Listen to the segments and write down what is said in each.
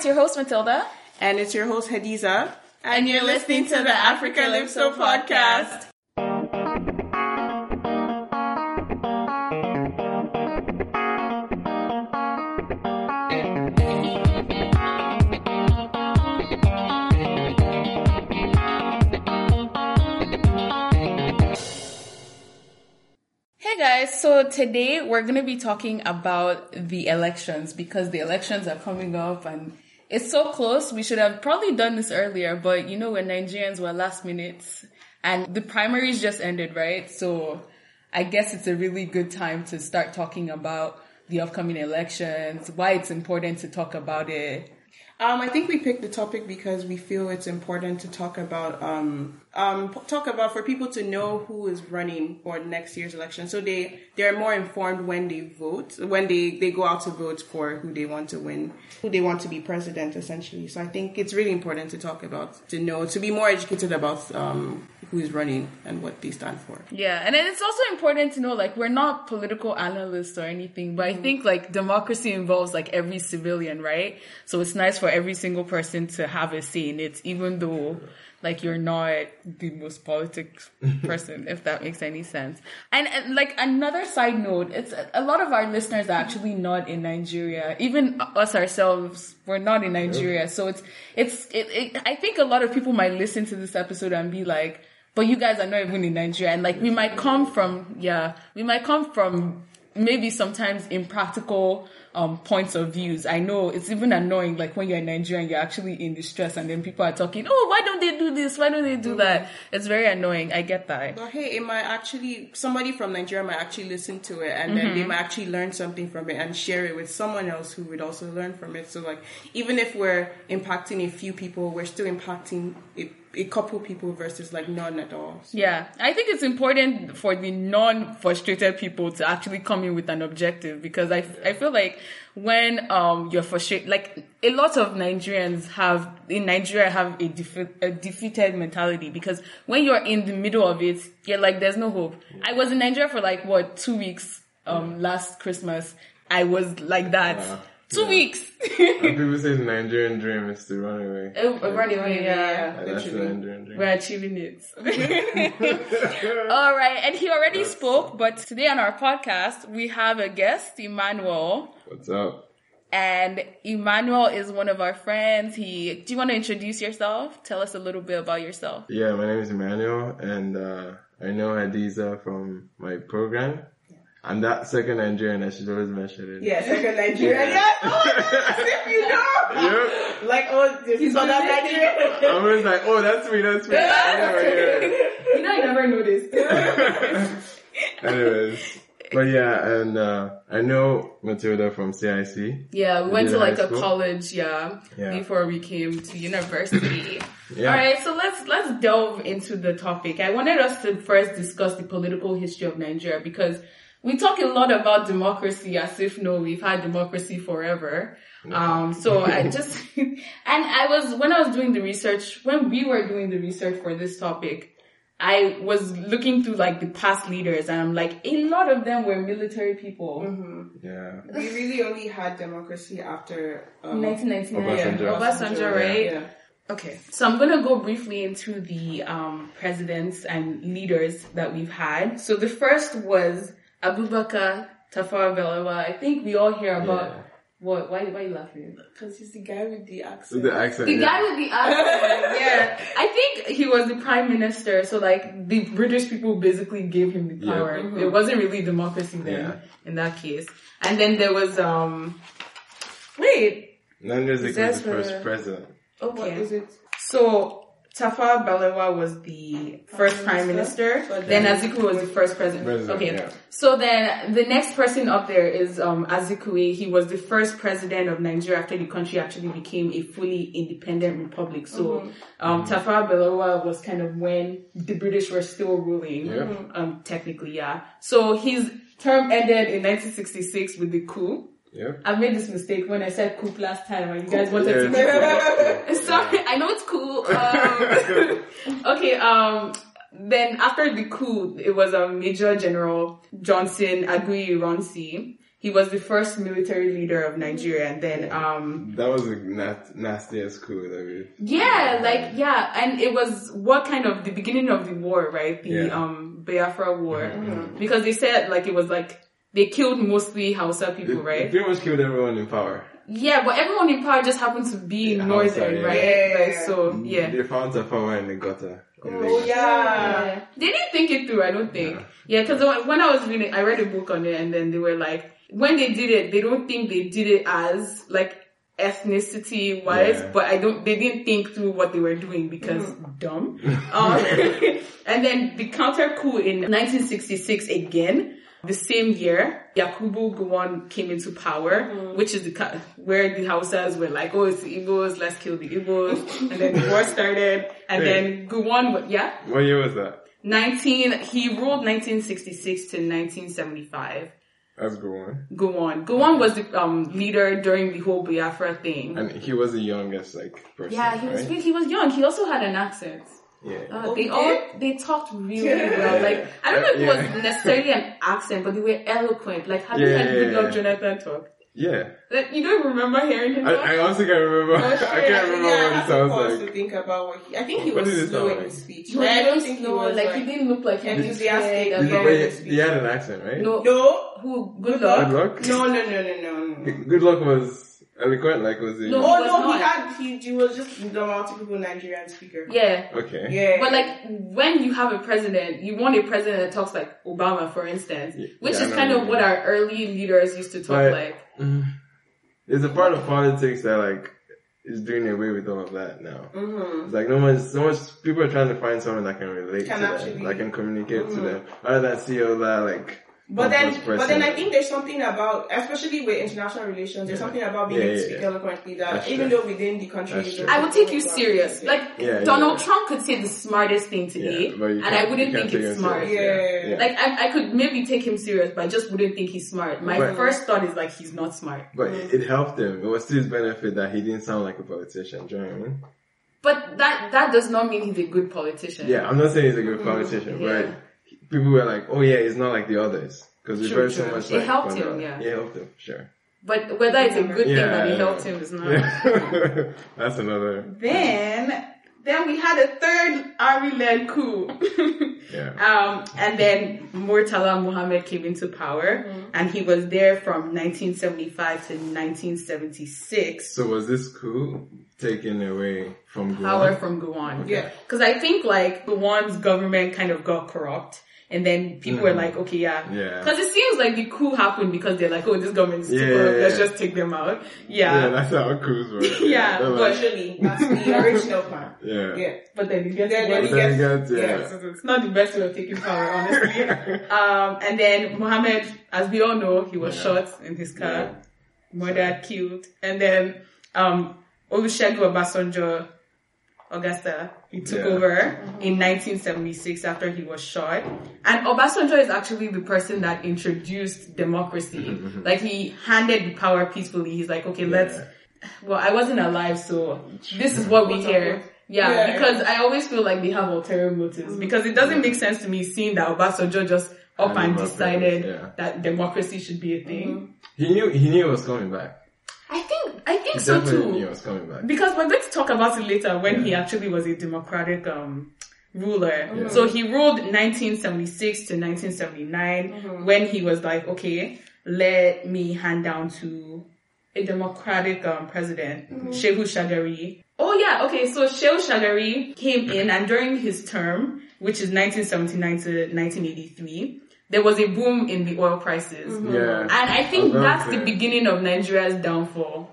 it's your host Matilda. And it's your host Hadiza. And, you're listening to the Africalypso podcast. Hey guys, so today we're going to be talking about the elections because the elections are coming up and it's so close. We should have probably done this earlier, but you know, when Nigerians were last minutes and the primaries just ended, right? So I guess it's a really good time to start talking about the upcoming elections, why it's important to talk about it. Um, I think we picked the topic because we feel it's important to talk about, um, um, talk about for people to know who is running for next year's election. So they, they're more informed when they vote, when they, they go out to vote for who they want to win, who they want to be president essentially. So I think it's really important to talk about, to know, to be more educated about, um, who is running and what they stand for. Yeah, and it's also important to know like we're not political analysts or anything, but I think like democracy involves like every civilian, right? So it's nice for every single person to have a say in it, even though like you're not the most politics person, if that makes any sense. And, and like another side note, it's a lot of our listeners are actually not in Nigeria. Even us ourselves, we're not in Nigeria. So it's, it's, it, it, I think a lot of people might listen to this episode and be like, but you guys are not even in Nigeria. And like we might come from, yeah, we might come from maybe sometimes impractical um, points of views. I know it's even annoying, like when you're in Nigeria and you're actually in distress and then people are talking, oh, why don't they do this? Why don't they do that? It's very annoying. I get that. But hey, it might actually, somebody from Nigeria might actually listen to it and then they might actually learn something from it and share it with someone else who would also learn from it. So like, even if we're impacting a few people, we're still impacting a, a couple people versus like none at all. So- Yeah, I think it's important for the non-frustrated people to actually come in with an objective because I, I feel like when um you're frustrated, like a lot of Nigerians have in Nigeria have a, defe- a defeated mentality because when you're in the middle of it, you're like, there's no hope. I was in Nigeria for like what two weeks um last Christmas. I was like that. Wow. Two Yeah. weeks. People say the Nigerian dream is to run away. Oh, run away, yeah. And that's the literally. Nigerian dream. We're achieving it. All right. And he already spoke, but today on our podcast, we have a guest, Emmanuel. What's up? And Emmanuel is one of our friends. He, do you want to introduce yourself? Tell us a little bit about yourself. Yeah, my name is Emmanuel, and uh, I know Hadiza from my program. I'm that second Nigerian. I should always mentioning. Yeah, second Nigeria. Yeah. Oh, if you know. Yep. Like, oh, this is other Nigeria. I'm always like, oh, that's me, that's me. Yeah, You know, I never noticed. Anyways. But yeah, and uh, I know Matilda from CIC. Yeah, we went to like a school? college, yeah, Yeah. before we came to university. Yeah. All right, so let's let's delve into the topic. I wanted us to first discuss the political history of Nigeria because we talk a lot about democracy as if no, we've had democracy forever. Um, so I just and I was when I was doing the research when we were doing the research for this topic. I was looking through like the past leaders and I'm like, a lot of them were military people. Yeah. We really only had democracy after um, 1999. Obasanjo. Obasanjo, right? Yeah. Okay, so I'm gonna go briefly into the um, presidents and leaders that we've had. So the first was Abubakar Tafawa Balewa. I think we all hear about Yeah. what? Why? Why are you laughing? Because he's the guy with the accent. The accent. The yeah. guy with the accent. yeah, I think he was the prime minister. So like the British people basically gave him the Yeah. power. It wasn't really democracy then Yeah. in that case. And then there was um. Wait, Nnamdi was the first for- president. okay. What is it? So Tafawa Balewa was the first prime minister. But Then then- Azikiwe was the first president. President, okay. yeah. So then the next person up there is um, Azikiwe. He was the first president of Nigeria after the country actually became a fully independent republic. So um, Tafawa Balewa was kind of when the British were still ruling. Yeah. Um, technically, yeah. So his term ended in 1966 with the coup. Yeah. I made this mistake when I said coup last time and you guys wanted Yeah, to cool. Sorry, I know it's cool. Um, okay, um, then after the coup, it was um, Major General Johnson Aguiyi-Ironsi. He was the first military leader of Nigeria, and then um That was the nat- nastiest coup that we. yeah, like yeah, and it was what kind of the beginning of the war, right? The Yeah. um Biafra war, because they said like it was like they killed mostly Hausa people, they right? pretty much killed everyone in power. Yeah, but everyone in power just happened to be Yeah, northern, Hausa, yeah. right? Yeah. Like so, yeah. They found a power in the gutter. in Oh Lagos. yeah. They didn't think it through, I don't think. Yeah, because when I was reading, I read a book on it, and then they were like, when they did it, they don't think they did it as like ethnicity wise, Yeah. but I don't. They didn't think through what they were doing because dumb. Um, and then the counter coup in 1966 again. The same year, Yakubu Gowon came into power, which is the ca- where the Hausas were like, "Oh, it's the Igbos, let's kill the Igbos," and then the war started. And Hey. then Gowon, wa- yeah, What year was that? 19, he ruled 1966 to 1975. That's a good. Gowon. Gowon was the um, leader during the whole Biafra thing. And he was the youngest, like, person. yeah, he was right? he was young. He also had an accent. Yeah. Uh, Oh, they all they talked really Yeah. well. Like I don't know if it was necessarily an accent, but they were eloquent. Like have you Yeah, heard yeah, Good Luck yeah. Jonathan talk? Yeah. Like, you don't remember hearing him I, talk? I honestly can't remember. Oh, shit. I can't remember yeah, I what have it to sounds like. to think about what he. I think he What was did it slow in his speech. no, Like, I don't was think he was like, he didn't look like he enthusiastic. was He, scared but he, he had an accent, right? No, No, who? Good luck. Good luck. no, no, no, no, no. no. Good luck was eloquent, like was he? No. Oh no, he not. had he, he was just the multiple Nigerian speaker. Yeah. Okay. Yeah, But like when you have a president, you want a president that talks like Obama, for instance, which Yeah, is kind of what our early leaders used to talk But- like. Mm. There's a part of politics that like is doing away with all of that now. hmm It's like no much, so much people are trying to find someone that can relate Can to actually- them, that can communicate to Mhm. them, rather than see all that like. But then, pompous but then I think there's something about, especially with international relations, there's Yeah. something about being Yeah, able to speak yeah. eloquently that That's even true. though within the country, That's you true. don't I would take you serious. it. Like Yeah, Donald yeah. Trump could say the smartest thing today, Yeah, but and I wouldn't think take it's smart. serious. Yeah. Like I, I could maybe take him serious, but I just wouldn't think he's smart. My But- first thought is like he's not smart. But it, it helped him. It was to his benefit that he didn't sound like a politician. Do you know what I mean? But that that does not mean he's a good politician. Yeah, I'm not saying he's a good politician, Mm-hmm. Yeah. but people were like, "Oh yeah, it's not like the others." Because we've True, heard so true. much. It like, helped him, the- yeah. It helped him, sure. But whether it's a good thing that it helped him is not. Yeah. That's another. Then, then we had a third army-led coup. Yeah. um, and then Murtala Muhammad came into power, and he was there from 1975 to 1976. So was this coup taken away from Power Gowon? from Gowon. Yeah. Because I think like Gowon's government kind of got corrupt. And then people were Mhm. like, okay, yeah. Yeah. Because it seems like the coup happened because they're like, oh, this government is too Yeah, corrupt. yeah, Let's yeah. just take them out. Yeah, Yeah. that's how coups work. Yeah, but- like- Usually, that's the original plan. yeah. Yeah. But then it gets Then- worse. then But then you gets- got, yeah. yes. It's not the best way of taking power, honestly. um, and then Mohammed, as we all know, he was Yeah. shot in his car, Yeah. murdered, killed. And then um, Olusegun Obasanjo, Augusta, he took Yeah. over in 1976 after he was shot. And Obasanjo is actually the person that introduced democracy. like he handed the power peacefully. He's like, okay, let's. Well, I wasn't alive, so this is what we hear. Yeah, Yeah. because I always feel like they have ulterior motives because it doesn't make sense to me seeing that Obasanjo just up And and decided yeah. that democracy should be a thing. Mm-hmm. He knew he knew it was coming back. I think I think He so definitely knew too. it was coming back. Because we're going to talk about it later when he actually was a democratic um ruler. Yeah. So he ruled 1976 to 1979 when he was like, okay, let me hand down to a democratic um, president, Shehu Shagari. Oh yeah, okay, so Shehu Shagari came in and during his term, which is 1979 to 1983, there was a boom in the oil prices. Yeah. And I think Around that's the beginning of Nigeria's downfall.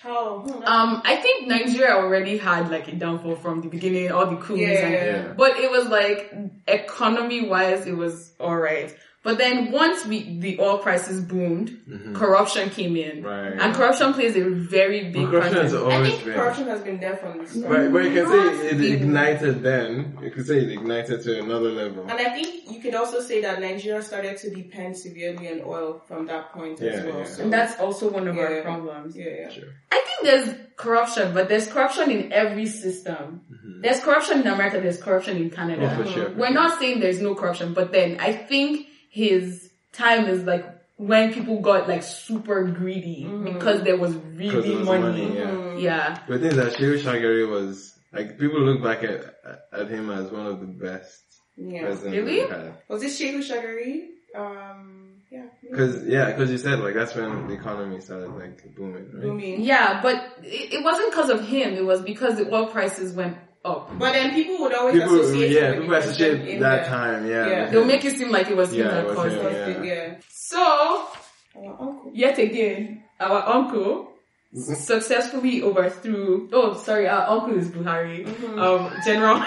How? Hmm, Um, I think Nigeria already had like a downfall from the beginning, all the coups, Yeah. and, Yeah. but it was like economy wise, it was alright. But then once we the oil prices boomed, corruption came in, Mm-hmm. Right. and corruption plays a very big part. Corruption in has it. I always think been. corruption has been there from the start. But, but you can say it Nothing. ignited then. You could say it ignited to another level. And I think you could also say that Nigeria started to depend severely on oil from that point as well. yeah. So, And that's also one of our problems. yeah, yeah. Sure. I think there's corruption, but there's corruption in every system. There's corruption in America, there's corruption in Canada. Oh, for sure. We're not saying there's no corruption, but then I think his time is like when people got like super greedy because there was really it was money. money, yeah. Yeah. But the thing that Shehu Shagari was like people look back at at him as one of the best Yeah. Really? Was it Shehu Shagari? Um, yeah. Because yeah, because you said like that's when the economy started like booming, right? Booming. Yeah, but it, it wasn't because of him. It was because the oil prices went up. But then people would always People, associate yeah, him people the president associate in that the- time, yeah. Yeah. They'll make it seem like it was him that it caused it. yeah. yeah. So, Our uncle. yet again, our uncle successfully overthrew. Oh, sorry, our uncle is Buhari. Um, General,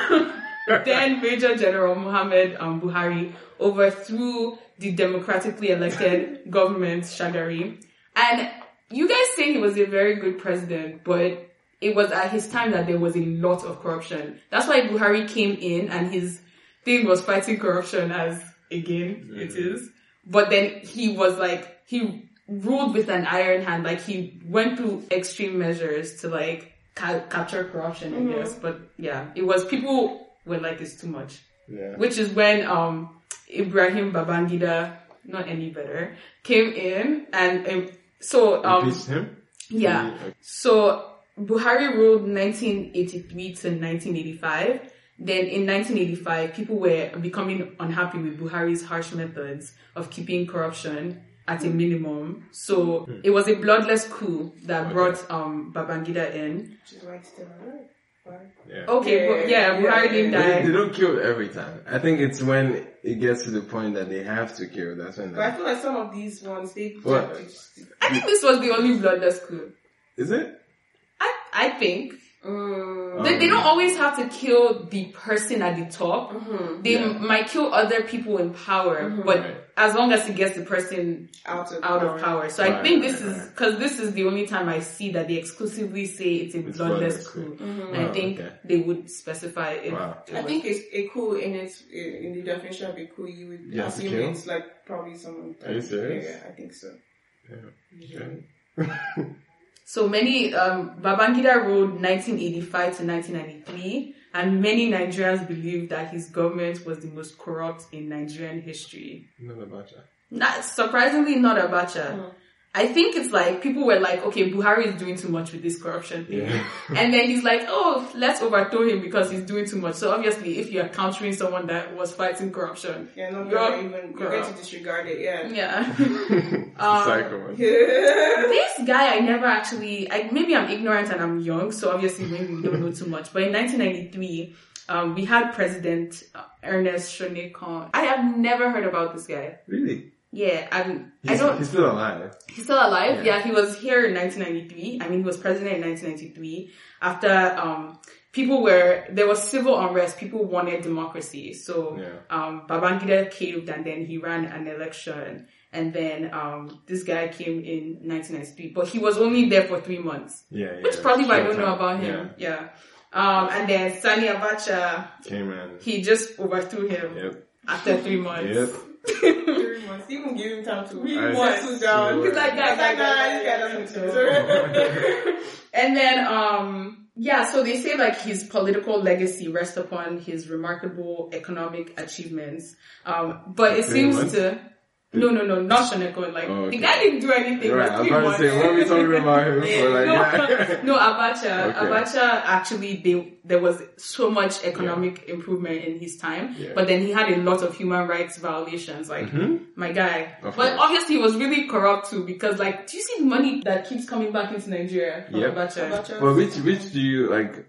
then Major General Muhammad um, Buhari overthrew the democratically elected government Shagari, and you guys say he was a very good president, but it was at his time that there was a lot of corruption. That's why Buhari came in and his thing was fighting corruption as again it is. But then he was like, he ruled with an iron hand. Like he went through extreme measures to like ca- capture corruption, I guess. But yeah, it was people were like, it's too much. Yeah. Which is when, um, Ibrahim Babangida, not any better, came in and, um, so, um, him? yeah. Okay. So Buhari ruled 1983 to 1985. Then in 1985, people were becoming unhappy with Buhari's harsh methods of keeping corruption at a minimum. So it was a bloodless coup that brought um, Babangida in. Which is why it's still alive. Right. Yeah. Okay, Yeah, but yeah, yeah, Buhari yeah, didn't They, they don't kill every time. I think it's when it gets to the point that they have to kill. That's when. But I feel like some of these ones, they What? I think this was the only bloodless coup. is it? I I think Mm, they, they um, don't always have to kill the person at the top. Mm-hmm. They Yeah. might kill other people in power, mm-hmm. but Right. as long as it gets the person out of out of power. So I Right, think right, this is because this is the only time I see that they exclusively say it's a It's bloodless bloodless coup. coup. Mm-hmm. And I think okay. they would specify it. Wow. it I think it's a coup in its in the definition of a coup. You would You assume kill? it's like probably someone. Are you serious? Yeah, I think so. Okay. So many, um, Babangida ruled 1985 to 1993, and many Nigerians believe that his government was the most corrupt in Nigerian history. Not a Abacha. Not surprisingly, not a Abacha. I think it's like people were like, okay, Buhari is doing too much with this corruption thing. Yeah. And then he's like, oh, let's overthrow him because he's doing too much. So obviously, if you're countering someone that was fighting corruption, Yeah, no, You're you're even you're going to disregard it. Yeah. yeah. Psycho. man. this guy, I never actually, I, maybe I'm ignorant and I'm young, so obviously maybe we don't know too much. But in 1993, um, we had President uh, Ernest Shonekan. I have never heard about this guy. Really? Yeah, I'm, I don't, he's still alive. He's still alive. Yeah. Yeah. he was here in 1993. I mean, he was president in 1993 after, um, people were, there was civil unrest. People wanted democracy. So, Yeah. um, Babangida caved and then he ran an election. And then, um, this guy came in 1993, but he was only there for three months, Yeah, yeah. which probably why I don't know about him. Yeah. Um, and then Sani Abacha, Came in. he just overthrew him Yep. after three months. Yep. Three months. Even give him time to Three settle down. months. He's like, guy, guy, guy, This guy, guy doesn't and then, um, yeah, so they say like his political legacy rests upon his remarkable economic achievements. Um, but it seems months? to, no, no, no, not Shoneko. Like, Oh, the guy didn't do anything. Right, for I was three about to months. say, what are we talking about him for? Like, no, yeah. no, Abacha. Okay. Abacha actually, they, there was so much economic improvement in his time, Yeah. but then he had a lot of human rights violations. Like, mm-hmm. my guy. Of but course. obviously, he was really corrupt too, because like, do you see the money that keeps coming back into Nigeria from Yep. Abacha? Abacha. But which, which do you, like,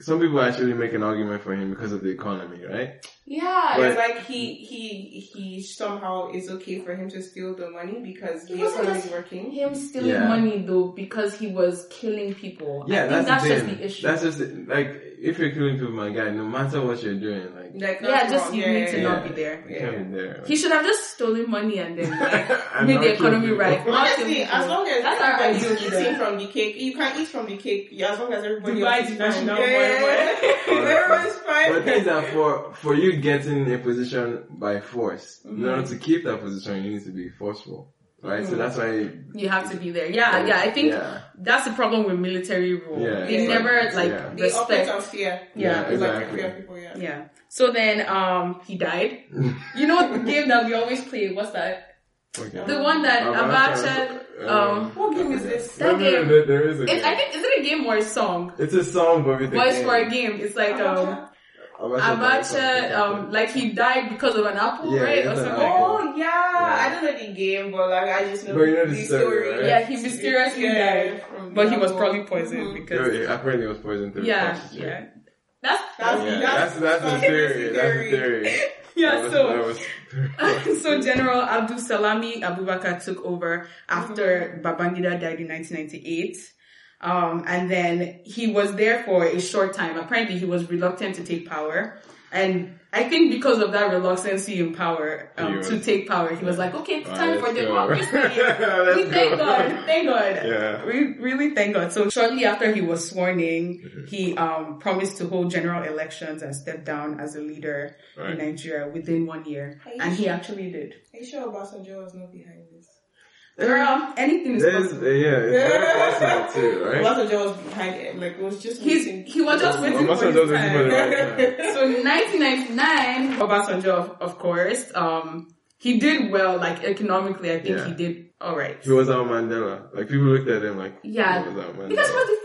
some people actually make an argument for him because of the economy, right? Yeah, But- it's like he he he somehow is okay for him to steal the money because It the wasn't economy is just working. him stealing Yeah. money though because he was killing people. Yeah, I think that's, that's, the just the issue. That's just, the- like, if you're killing people, my guy, no matter what you're doing, like, Like yeah, just wrong. you yeah, need to yeah, not be there. you can't be there. He should have just stolen money and then like And made not the kill economy people. right. Honestly, as long as That's our everybody's ideal leader. eating from the cake, you can eat from the cake. Yeah, as long as everybody Dubai is is fine. national Yeah, boy, everybody's fine. But the thing is that for, for you getting a position by force, in order to keep that position, you need to be forceful. Right? So that's why, You have to be there. Yeah, yeah. I think Yeah. that's the problem with military rule. Yeah, they never like- like yeah. they operate respect. on fear. Yeah, It's like exactly. fear people. Yeah. Yeah. So then, um, he died. you know the game that we always play? What's that? Okay. The one that Abacha, Abacha, um, What game is this? that No, no, no, there- there is a It's, game. I think, is it a game or a song? It's a song, but with a Voice game. for a game. It's like, um, Abacha, Abacha, um, like he died because of an apple, Yeah, right? Or something. Oh yeah. I don't know the game, but like I just know But you know the story, right? Yeah, he mysteriously Yeah, died. But he was probably Ball. poisoned Mhm. because, Yeah, apparently it was poisoned yeah, yeah. That's, That's Yeah, that's that's that's the theory. That's the theory. yeah, was- so. was- so General Abdulsalami Abubakar took over after Babangida died in 1998. Um, and then he was there for a short time. Apparently he was reluctant to take power. And I think because of that reluctancy in power, um, was- to take power, he was like, okay, it's time for let's go. democracy. Let's we thank go. God, thank God. Yeah. We really thank God. So shortly after he was sworn in, Mm-hmm. he um, promised to hold general elections and step down as a leader in Nigeria within one year. Are you And he actually did. Are you sure Obasanjo was not behind this? Girl, anything is There's, possible. yeah, it's very possible too, right? Obasanjo was behind it. Like it was just He's, waiting. he was just waiting Obasanjo for his was for time. right time. So in 1999, Obasanjo, of, of course, um, he did well, like economically, I think Yeah. he did alright. He was our Mandela. Like people looked at him like, Yeah, he was our Mandela. because it was the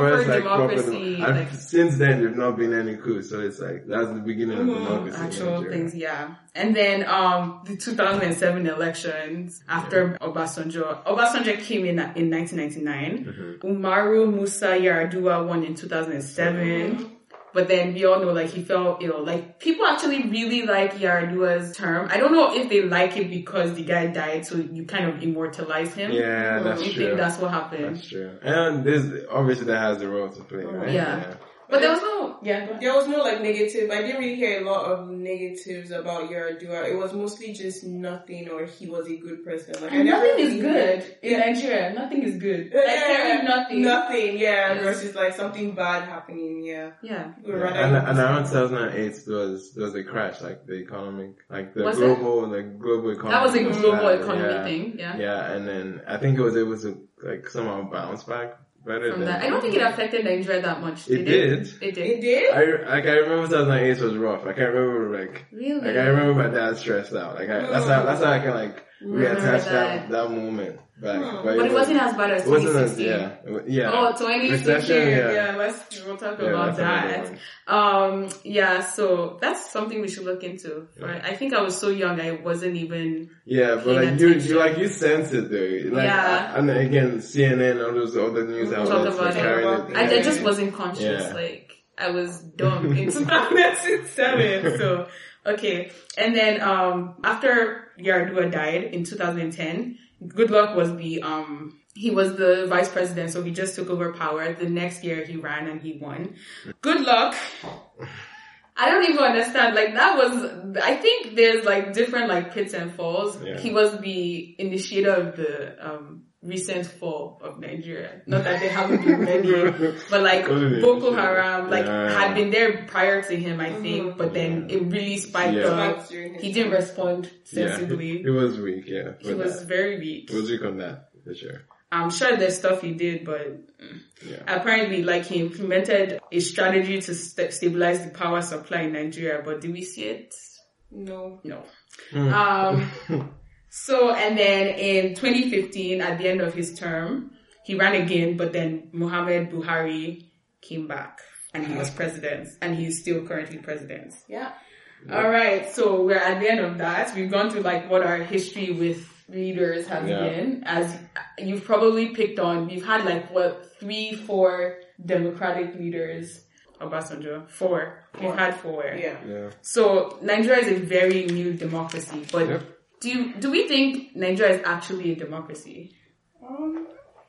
first like, democracy, like since then, there've not been any coups, so it's like that's the beginning of democracy. in Mm-hmm. actual Nigeria. things, yeah. And then um the 2007 elections after Obasanjo, Obasanjo came in in 1999. Mm-hmm. Umaru Musa Yar'Adua won in 2007. But then we all know like he fell ill. Like people actually really like Yar'Adua's term. I don't know if they like it because the guy died, so you kind of immortalize him. Yeah, that's you true. think that's what happened? That's true. And this obviously that has the role to play, right? Yeah. But there was no yeah. There was no like negative. I didn't really hear a lot of negatives about Yar'Adua. It was mostly just nothing or he was a good person. Like And never nothing is good heard- in Yeah. Nigeria. Nothing is good. Yeah, Like hearing nothing. Nothing, yeah, Yes. versus like something bad happening, yeah. Yeah. Yeah, rather and, have and this- around 2008 there was there was a crash, like the economic, like the Was global, the global economy. That was a global bad, economy yeah. thing. Yeah. Yeah, and then I think it was able to like somehow bounce back better From than. that, I don't think it affected Nigeria that much. It Did did. it? did. It did. did? I like I remember 2008 was rough. I can't remember like Really? like I remember my dad stressed out. Like I, that's how that's how I can like Remember reattach that. that that moment back. Hmm. But it wasn't as bad as It wasn't as 2016. yeah yeah. Oh, 2016. Recession, Yeah. yeah. let's we'll talk Yeah, about that. Um, yeah, so that's something we should look into. Right? I think I was so young, I wasn't even. Yeah, but like you, attention. you like you sense it though. Like, Yeah. And again, CNN, all those other news Talk outlets carrying About it. I, I just wasn't conscious. Yeah. Like I was dumb in 2007. so okay, and then um after Yar'Adua died in 2010, Goodluck was the um he was the vice president, so he just took over power. The next year he ran and he won. Good luck. I don't even understand. Like that was, I think there's like different like pits and falls. Yeah. He was the initiator of the um, recent fall of Nigeria. Not that there haven't been many, but like Boko. Haram, like Yeah. had been there prior to him, I think. But then it really spiked Yeah. up. Spiked during his He didn't time. respond Yeah, sensibly. it was weak. Yeah, He with was very weak. It was weak on that for sure. I'm sure there's stuff he did, but mm. Yeah. apparently, like he implemented a strategy to st- stabilize the power supply in Nigeria. But do we see it? No. No. Hmm. Um. so and then in 2015, at the end of his term, he ran again, but then Muhammad Buhari came back and he was president, and he's still currently president. Yeah. All right, so we're at the end of that. We've gone through like what our history with leaders has Yeah. been. As you've probably picked on, we've had like what three, four democratic leaders. Obasanjo, four. We've had four. Yeah. Yeah. So Nigeria is a very new democracy, but Yep. Do you, do we think Nigeria is actually a democracy? Um,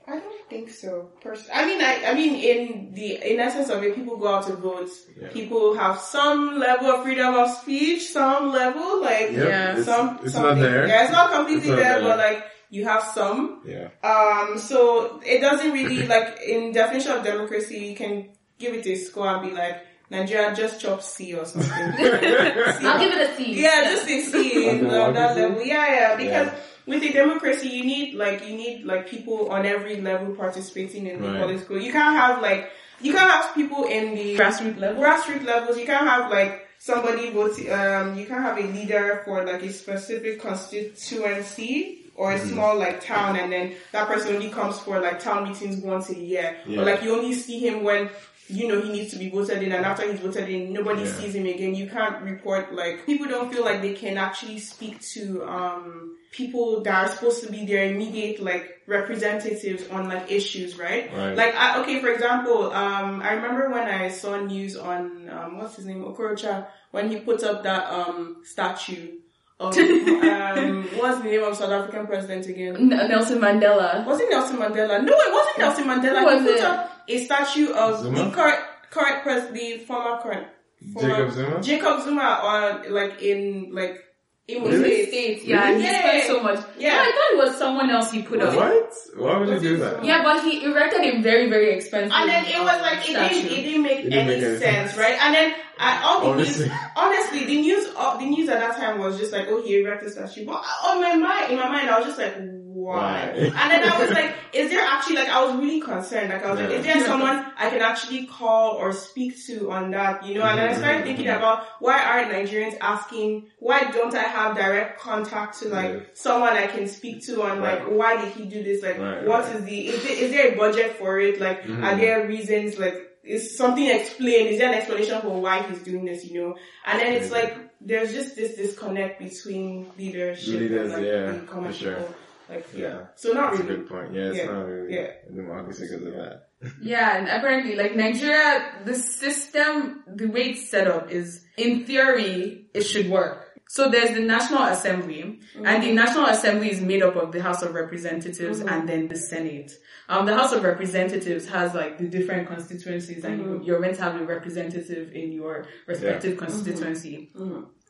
I don't think so. Pers- I mean, I, I mean, in the in essence of it, people go out to vote. Yeah. People have some level of freedom of speech, some level, like Yep. Yeah. It's, some. it's something. not there. Yeah, it's not completely It's not there, there. but like you have some. Yeah. Um, so it doesn't really like in definition of democracy, you can give it a score and be like Nigeria just chop C or something. I'll give it a C. Yeah, just a C On on that democracy? level. Yeah, yeah. Because Yeah. with a democracy, you need like you need like people on every level participating in the Right. political. You can't have like you can't have people in the Grassroots level? Grassroots levels. You can't have like somebody voting. Um, you can't have a leader for like a specific constituency or a small like town and then that person only comes for like town meetings once a year. Yeah. Or like you only see him when you know he needs to be voted in and after he's voted in nobody Yeah. sees him again. You can't report like people don't feel like they can actually speak to um people that are supposed to be their immediate like representatives on like issues, right? Right. Like I, okay, for example, um I remember when I saw news on um what's his name, Okorocha, when he put up that um statue of um what's the name of South African president again? N- Nelson Mandela. Was it Nelson Mandela? No, it wasn't Nelson Mandela. Who was he put it? up a statue of Zuma? the current current pres the former current former- Jacob Zuma? Jacob Zuma on like in like Imo Really? State. States, yeah, and he spent so much. Yeah. No, I thought it was someone else he put up. What? Why would you Was do that? Yeah, but he erected a very, very expensive. And then it was like it didn't, it didn't make It didn't any make sense, sense. right? And then I, all the Honestly. news, honestly, the news, uh, the news at that time was just like, oh, he erected a statue. But on my mind, in my mind, I was just like, why? Why? And then I was like, is there actually like I was really concerned. Like I was like, Yeah. is there someone I can actually call or speak to on that? You know? And then I started thinking about why aren't Nigerians asking? Why don't I have direct contact to like Yeah. someone I can speak to on like Right. why did he do this? Like Right, what right. is the is there, is there a budget for it? Like Mhm. are there reasons like is something explained? Is there an explanation for why he's doing this? You know? And then it's Mhm. like there's just this disconnect between leadership Leaders, and like yeah, the common for sure. people. Like yeah. Yeah. So not That's a good point. Yeah, it's Yeah. not really Yeah. a democracy because of that. Yeah, and apparently, like Nigeria, the system, the way it's set up is, in theory, it should work. So there's the National Assembly, and the mm-hmm. National Assembly is made up of the House of Representatives and mm-hmm. then the Senate. Um, the House of Representatives has like the different constituencies, and you, you're meant to have a representative in your respective constituency.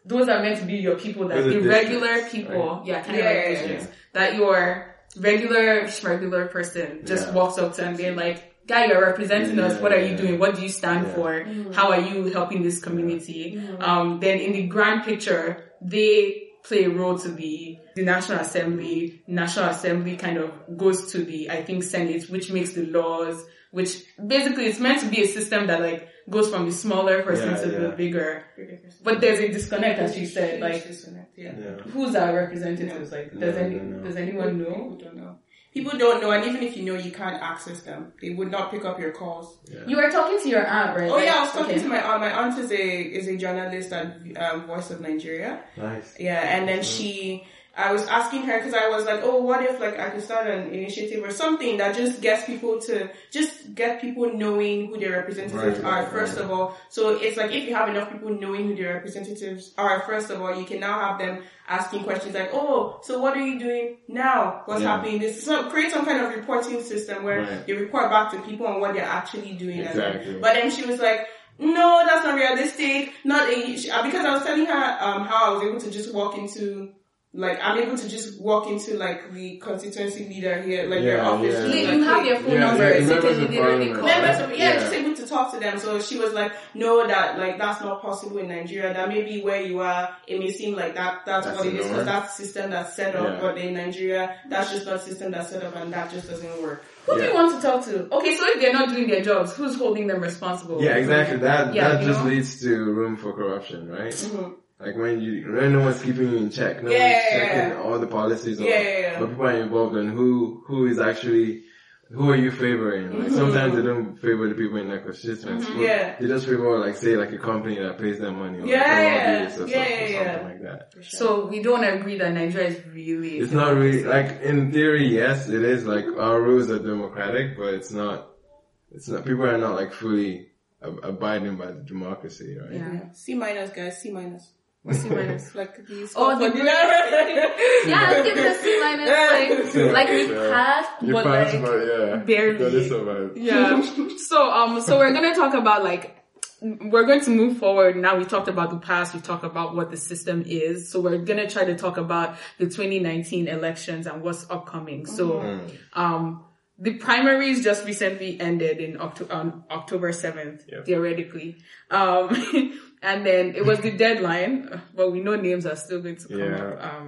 Those are meant to be your people that Those are the regular districts, people, yeah, kind Yeah, of yeah, like yeah, districts, that your regular regular person just Yeah. walks up to and they're like, guy, you're representing us. What are you doing? What do you stand Yeah. for? How are you helping this community? Um, then in the grand picture, they play a role to the, the National Assembly. National Assembly kind of goes to the, I think, Senate, which makes the laws, which basically it's meant to be a system that like goes from the smaller person Yeah, to the yeah. bigger. But there's a disconnect, as you said, like, yeah. Yeah. who's our representatives? Like, does No, any, no, no. does anyone know? People don't know. People don't know, and even if you know, you can't access them. They would not pick up your calls. You were talking to your aunt, right? Oh yeah, I was talking Okay. to my aunt. My aunt is a is a journalist at um, Voice of Nigeria. Nice. Yeah, and then she, I was asking her because I was like, oh, what if like I could start an initiative or something that just gets people to just get people knowing who their representatives Right, are right, first right. of all. So it's like if you have enough people knowing who their representatives are first of all, you can now have them asking questions like, oh, so what are you doing now? What's Yeah. happening? This so create some kind of reporting system where they report back to people on what they're actually doing. And Exactly. but then she was like, no, that's not realistic. Not a, because I was telling her um how I was able to just walk into like I'm able to just walk into like the constituency leader here, like their office. yeah. You, like, you have hey, their phone Yeah, numbers, yeah, you members of parliament. members of, yeah, Yeah. just able to talk to them. So she was like, no, that like that's not possible in Nigeria. That maybe where you are, it may seem like that that's, That's what it the because norm. that's system that's set up. Yeah. But in Nigeria, that's just not system that's set up, and that just doesn't work. Who do you want to talk to? Okay, so if they're not doing their jobs, who's holding them responsible? Yeah, exactly. That Yeah, that just know? leads to room for corruption, right? Mhm. Like when you when no one's keeping you in check, no Yeah, one's yeah, checking yeah. all the policies, or Yeah, yeah, yeah. what people are involved in, who who is actually who are you favoring? Like sometimes they don't favor the people in their constituency. Mm-hmm. Yeah. They just favor like say like a company that pays them money or Yeah, like, a yeah. lobbyist or Yeah, something, yeah, yeah. something like that. So we don't agree that Nigeria is really. It's not really like in theory, yes, it is like our rules are democratic, but it's not. It's not. People are not like fully ab- abiding by the democracy, right? Yeah. Yeah. C minus, guys. C minus. What's C minus? Like these. Oh, the yeah, let's give it a C minus. Like, like we Yeah. passed, You but pass, like but yeah, barely. Got to. Yeah. so um so we're gonna talk about like we're going to move forward. Now we talked about the past, we talked about what the system is. So we're gonna try to talk about the 2019 elections and what's upcoming. So um the primaries just recently ended in Octo- on October 7th, Yep. theoretically. Um and then it was the deadline, but we know names are still going to come Yeah. up. Um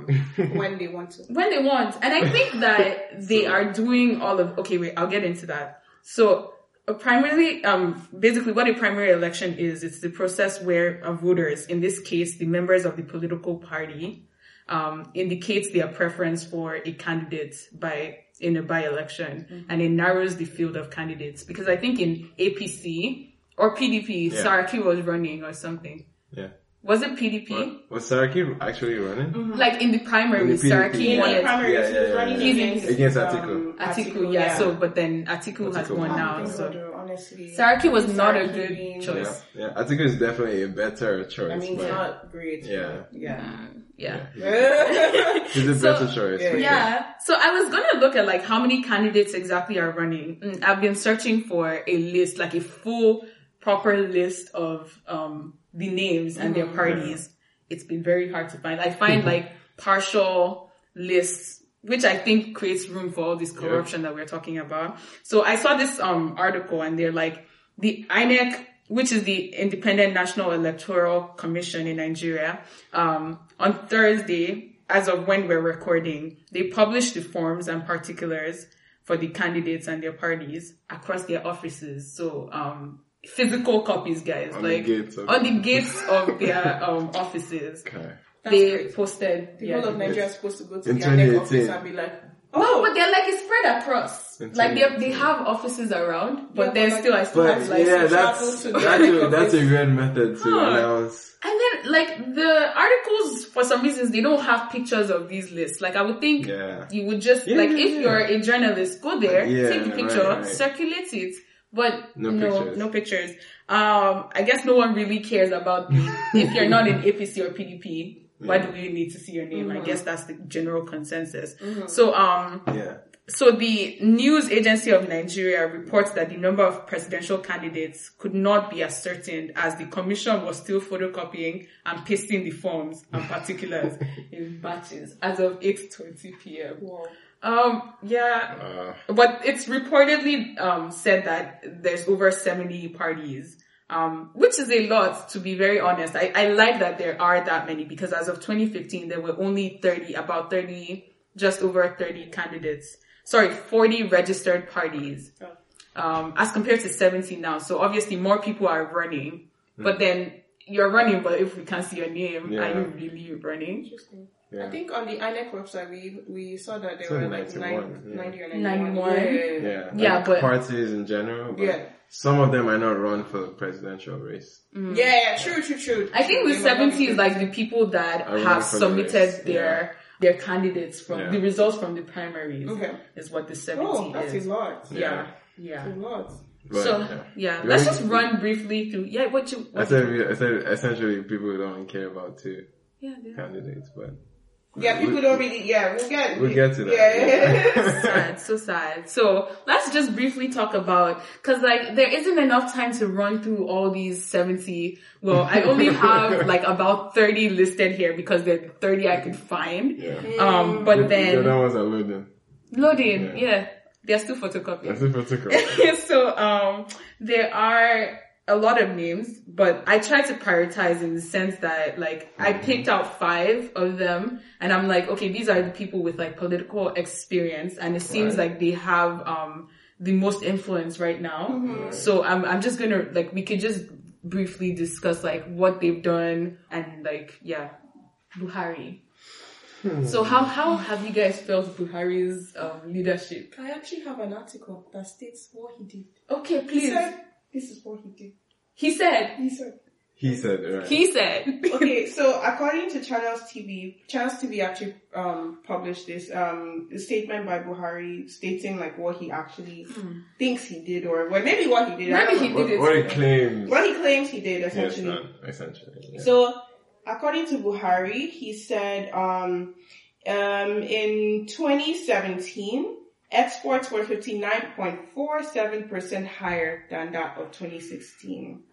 when they want to. when they want. And I think that they are doing all of, okay, wait, I'll get into that. So, a primarily, um, basically what a primary election is, it's the process where voters, in this case, the members of the political party, um, indicates their preference for a candidate by in a by-election and it narrows the field of candidates because I think in APC or PDP, Yeah. Saraki was running or something. Yeah. Was it PDP? Was Saraki actually running? Like in the primary, In the PDP, Saraki won the it. primary, Yeah, he yeah, was yeah, running yeah. against, Against um, Atiku. Atiku, yeah. So, but then Atiku, has Atiku won won. now. So so, honestly. Saraki was not a good being- choice. Yeah, yeah. Atiku is definitely a better choice. I mean, but not great. Yeah. but Yeah. yeah. he's a So- better choice. yeah. Yeah. So I was gonna look at like how many candidates exactly are running. Mm, I've been searching for a list, like a full, proper list of um the names and their parties. It's been very hard to find. I find like partial lists, which I think creates room for all this corruption that we're talking about. So I saw this um article and they're like the INEC, which is the Independent National Electoral Commission in Nigeria, um, on Thursday, as of when we're recording, they published the forms and particulars for the candidates and their parties across their offices. So, um, physical copies, guys, On the like gates of- on the gates of their um, offices. Okay. they great. posted. The yeah, of Nigeria is supposed to go to In the office and be like, No, oh, but they're like it's spread across. Like they they have offices around, but Yeah, then but still I still But have like yeah, that's travel to that's a, INEC that's a office. good method to Huh. announce. And then, like, the articles, for some reasons, they don't have pictures of these lists. Like, I would think Yeah. you would just, Yeah, like, yeah, if yeah. you're a journalist, go there, Yeah, take the picture, right, right. circulate it. But No no, pictures. no pictures. Um, I guess no one really cares about the, if you're not in APC or PDP, why do we need to see your name? I guess that's the general consensus. So, um, Yeah. so the news agency of Nigeria reports that the number of presidential candidates could not be ascertained as the commission was still photocopying and pasting the forms and particulars in batches as of 8.20 p.m. Um, yeah, Uh, but it's reportedly um, said that there's over 70 parties, um, which is a lot to be very honest. I, I like that there are that many because as of 2015, there were only 30, about 30, just over 30 candidates. Sorry, 40 registered parties, um, as compared to 70 now. So obviously more people are running, but then you're running, but if we can't see your name, Yeah. are you really running? Interesting. Yeah. I think on the INEC website we we saw that there Said were like 91, nine, yeah. 90 or 91. 91. Yeah, yeah, yeah. yeah. Yeah, but- parties in general. But Yeah. Some of them might not run for the presidential race. Mm. Yeah, yeah, true, true, true. I think with They might not be 70 is like the people that Are have for the submitted race, their their candidates from Yeah. the results from the primaries Okay. is what the 70 Oh, that's is. a lot. Yeah. Yeah. A lot. But, so yeah. yeah, let's only- just run briefly through. Yeah, what you? I said, we- I said essentially people don't care about two yeah, yeah. candidates, but Yeah, people don't really. Yeah, we'll get. We'll get to that. Yeah. sad, so sad. So let's just briefly talk about because like there isn't enough time to run through all these seventy. Well, I only have like about thirty listed here because there are thirty I could find. yeah. Um, but the, the then other ones are loading. loading, Yeah. yeah, they're still photocopied. That's a particular. so um there are a lot of names, but I tried to prioritize in the sense that like I picked out five of them and I'm like, okay, these are the people with like political experience and it seems Right. like they have um the most influence right now. So I'm I'm just gonna like we could just briefly discuss like what they've done and like yeah. Buhari. So how how have you guys felt Buhari's um, leadership? I actually have an article that states what he did. Okay, He please. said, "This is what he did." He said. He said. he said, right. He said. okay, so according to Channels TV, Channels TV actually um, published this um, statement by Buhari stating like what he actually thinks he did, or well, maybe what he did. Maybe he know. did it. what, what he claims. What he claims he did yes, essentially. essentially. Yeah. So, according to Buhari, he said um, um, in 2017, exports were 59.47% higher than that of 2016.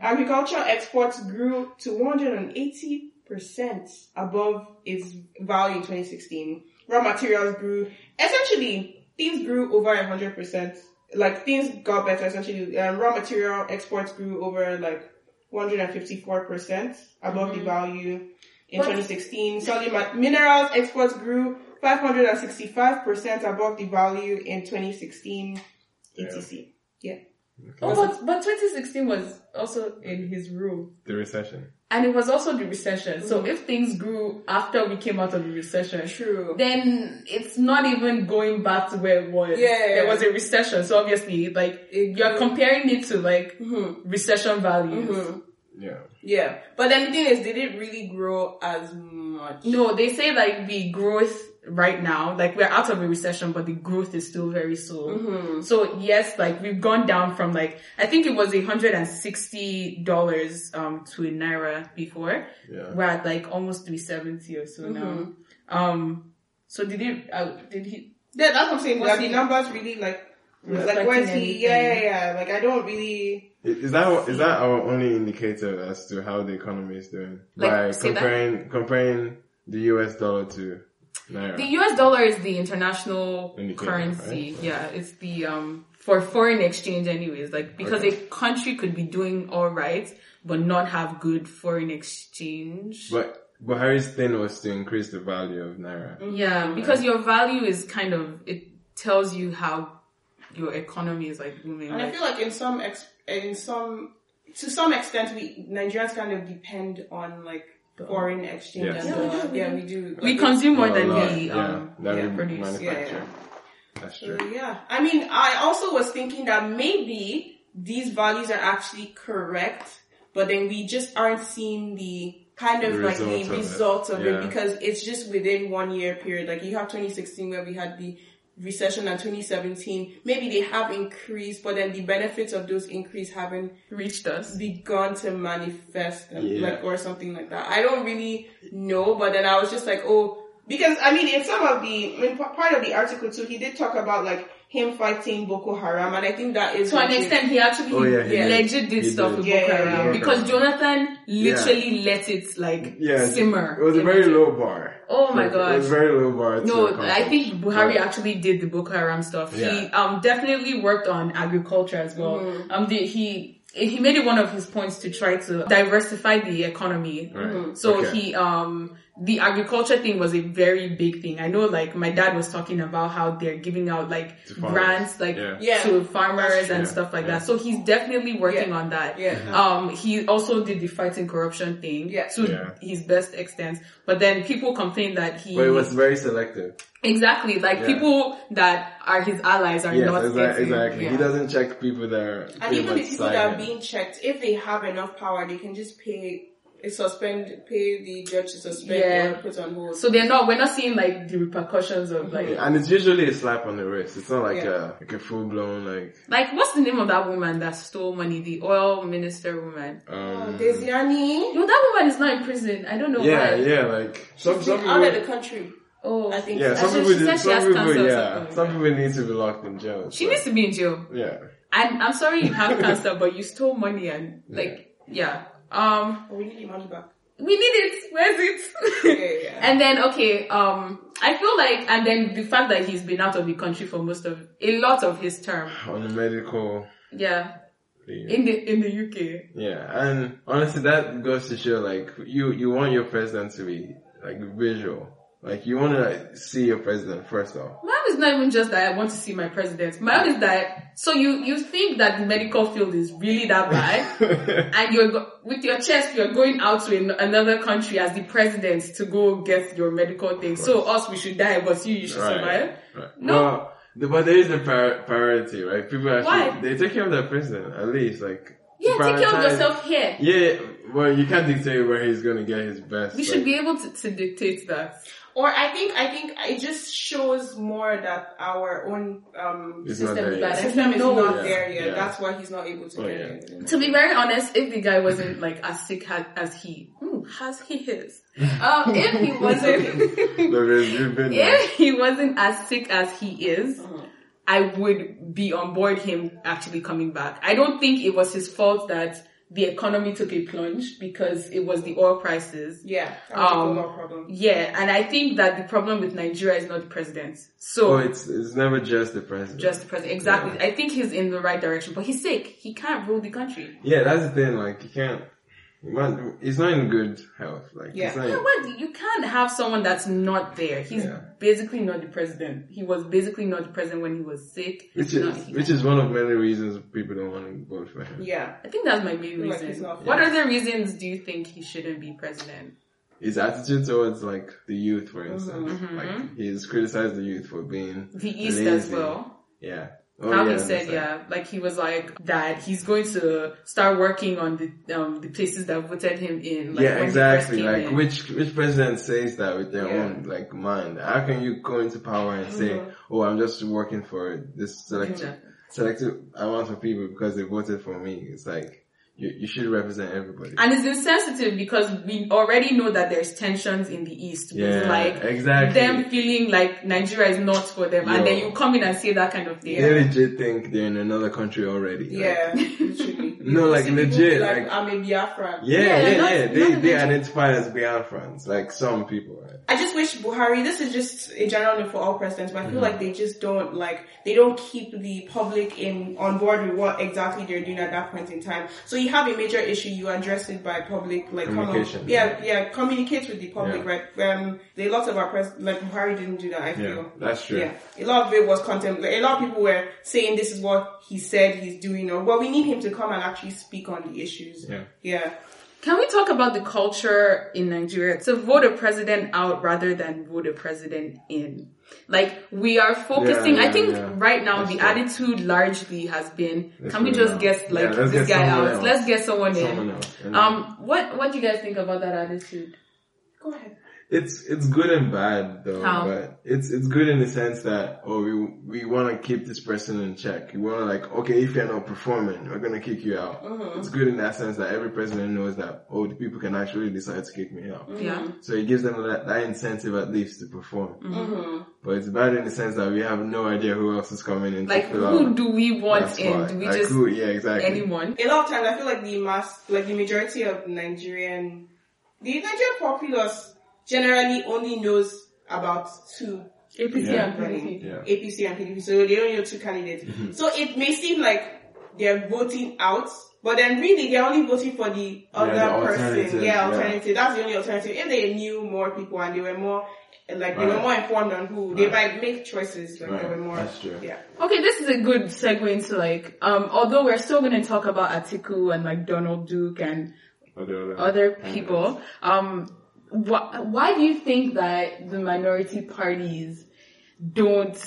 Agricultural exports grew to 180% above its value in 2016. Raw materials grew, essentially, things grew over 100%. Like, things got better, essentially. Um, raw material exports grew over, like, 154% above the value in But- 2016. Solid minerals exports grew 565% above the value in 2016. Yeah. etc. Yeah. Oh, but, but 2016 was also in his rule. The recession. And it was also the recession. So if things grew after we came out of the recession, True. then it's not even going back to where it was. Yeah. There was a recession. So obviously, like, It you're comparing it to like recession values. Mhm. Yeah. Yeah. But then the thing is, did it really grow as much? No, they say like the growth right now, like we're out of a recession, but the growth is still very slow. Mm-hmm. So yes, like we've gone down from like, I think it was hundred and sixty dollars, um, to a naira before. Yeah. We're at like almost 370 or so now. Mm-hmm. Um, so did he, uh, did he, Yeah, that's what I'm saying. Was That the numbers really like, like Reflecting where's he? Yeah, yeah, yeah. Like I don't really. Is that is that our only indicator as to how the economy is doing Like, by say that? comparing comparing the U.S. dollar to naira? the US dollar is the international Indicator, currency. right? Yeah, it's the, um, for foreign exchange anyways, like because Okay. a country could be doing alright, but not have good foreign exchange. But but Buhari's thing was to increase the value of naira. Yeah, because your value is kind of it tells you how your economy is like booming. And I feel like in some ex, in some, to some extent, we Nigerians kind of depend on like foreign exchange. Yes. and Yeah, we do, yeah, we do. we Like, consume more than lot, we yeah, um that yeah, we produce. manufacture. Yeah, That's So true. yeah, I mean, I also was thinking that maybe these values are actually correct, but then we just aren't seeing the kind of The like the result of it. of Yeah. it because it's just within one year period. Like you have 2016 where we had the recession and 2017. Maybe they have increased, but then the benefits of those increase haven't Reached us. begun to manifest and Yeah. like or something like that. I don't really know, but then I was just like, oh, because I mean, in some of the, I mean, p- part of the article too, he did talk about like him fighting Boko Haram, and I think that is To an extent, he actually Oh, yeah, he did. legit did He stuff did. with Yeah, Boko yeah, Haram yeah. because Jonathan literally let it like Yeah, simmer. It was a very low bar. Oh my god, It was gosh. very low bar. No. I think Buhari But- actually did the Boko Haram stuff. He um definitely worked on agriculture as well. Mm-hmm. Um, the, he he made it one of his points to try to diversify the economy. Right. So Okay. he um the agriculture thing was a very big thing. I know like my dad was talking about how they're giving out like grants like Yeah. Yeah, to farmers and stuff like Yeah. that. So he's definitely working Yeah. on that. Yeah. Um he also did the fighting corruption thing Yeah. to Yeah. his best extent. But then people complain that he But it was very selective. Exactly. Like Yeah. people that are his allies are Yes, not exactly. exactly. yeah. He doesn't check people that are And even the much people that are being checked, if they have enough power, they can just pay, suspend, pay the judge to suspend Yeah. or put on hold. So they're not. We're not seeing like the repercussions of like. And it's usually a slap on the wrist. It's not like Yeah. a like a full blown like Like, what's the name of that woman that stole money? The oil minister woman. um Diezani, No, that woman is not in prison. I don't know Yeah, why. yeah, like some she's some been out of the people country. Oh, I think Yeah, some people she did- said she some has people yeah. Some people need to be locked in jail. she so, needs to be in jail. Yeah. And I'm sorry you have cancer, but you stole money and like, yeah. Um, Oh, we need the money back. we need it. Where's it? Yeah, yeah, yeah. And then okay, um, I feel like, and then the fact that he's been out of the country for most of a lot of his term, On the medical yeah, leave. in the in the UK. Yeah, and honestly, that goes to show like you you want your president to be like visual, like you want to see your president first off. My own is not even just that I want to see my president. My own is that so you you think that the medical field is really that bad, and you're go- with your chest you're going out to an, another country as the president to go get your medical thing. So us we should die, but you you should survive. right. No. Well, the, but there is a prior- priority, right? People actually Why? they take care of their president at least, like Yeah, take care of yourself here. Yeah, well, you can't dictate where he's gonna get his best. We like- should be able to, to dictate that. Or I think I think it just shows more that our own um It's not System there is yet. system is No. not Yeah, there yet. yeah. That's why he's not able to Oh, get yeah. it. To be very honest, if the guy wasn't like as sick ha- as he, hmm, as he is, um, if he wasn't, No, there's- you've been there. if he wasn't as sick as he is, Uh-huh. I would be on board him actually coming back. I don't think it was his fault that the economy took a plunge because it was the oil prices. Yeah, that's Um, a global problem. Yeah, and I think that the problem with Nigeria is not the president. So Oh, it's it's never just the president. just the president. Exactly. I think he's in the right direction, but he's sick. He can't rule the country. yeah, that's the thing. Like you can't. Man, he's not in good health. Like, Yeah. not Yeah, in- what? You can't have someone that's not there. He's Yeah. basically not the president. He was basically not the president when he was sick. which He's is not- which is one of many reasons people don't want to vote for him. Yeah. I think that's my main reason. not- what other reasons do you think he shouldn't be president? His attitude towards like the youth, for instance, Mm-hmm. like he's criticized the youth for being The East as well. Yeah. Oh, How yeah, he said, yeah, like he was like that he's going to start working on the um the places that voted him in. Like yeah, when he first exactly. Like in. which which president says that with their Yeah. own like mind? How can you go into power and say, "Oh, I'm just working for this selective selective amount of people because they voted for me"? It's like you you should represent everybody. And it's insensitive because we already know that there's tensions in the East. Yeah, like exactly. them feeling like Nigeria is not for them, and then you come in and say that kind of thing. they legit think they're in another country already. Like, Yeah. Literally. No, like, legit, Like, like- I'm a Biafran. Yeah, Yeah, yeah, not- yeah. not They the they identify as Biafrans, like some people. Right? I just wish Buhari, this is just a general note for all presidents, but I feel mm-hmm. like they just don't like, they don't keep the public in, on board with what exactly they're doing at that point in time. So you have a major issue, you address it by public, like, come on, Communication. yeah, yeah, communicate with the public, Yeah. right? Um, the lots of our press, like Buhari didn't do that, I Yeah, feel. that's true. Yeah, a lot of it was content. Like, a lot of people were saying this is what he said he's doing, or well, we need him to come and actually speak on the issues. Yeah. yeah. Can we talk about the culture in Nigeria to vote a president out rather than vote a president in? Like we are focusing. Yeah, I think yeah. right now That's the attitude largely has been, can we just get like Yeah, this guy out? else. Let's get someone, Someone in. else. Um, what what do you guys think about that attitude? Go ahead. It's it's good and bad though, How? but it's it's good in the sense that oh we we want to keep this person in check. We want to like okay if you're not performing, we're gonna kick you out. Mm-hmm. It's good in that sense that every president knows that oh the people can actually decide to kick me out. Yeah. So it gives them that, that incentive at least to perform. Mm-hmm. But it's bad in the sense that we have no idea who else is coming in. to Like fill who out. do we want That's in? why. Do we Like, just who? Yeah, exactly. anyone? a lot of times I feel like the mass, like the majority of Nigerian, the Nigerian populace generally only knows about two. APC Yeah. and PDP. Yeah. APC and PDP, so they only know two candidates. So it may seem like they're voting out, but then really they're only voting for the other the person. alternative, Yeah, yeah. alternative. That's the only alternative. If they knew more people and they were more, like they were more informed on who, they Right. might make choices. Like they Right. were more. That's true. Yeah. Okay, this is a good segue into like, um, although we're still going to talk about Atiku and like Donald Duke and Other, other people, um, wh- why do you think that the minority parties don't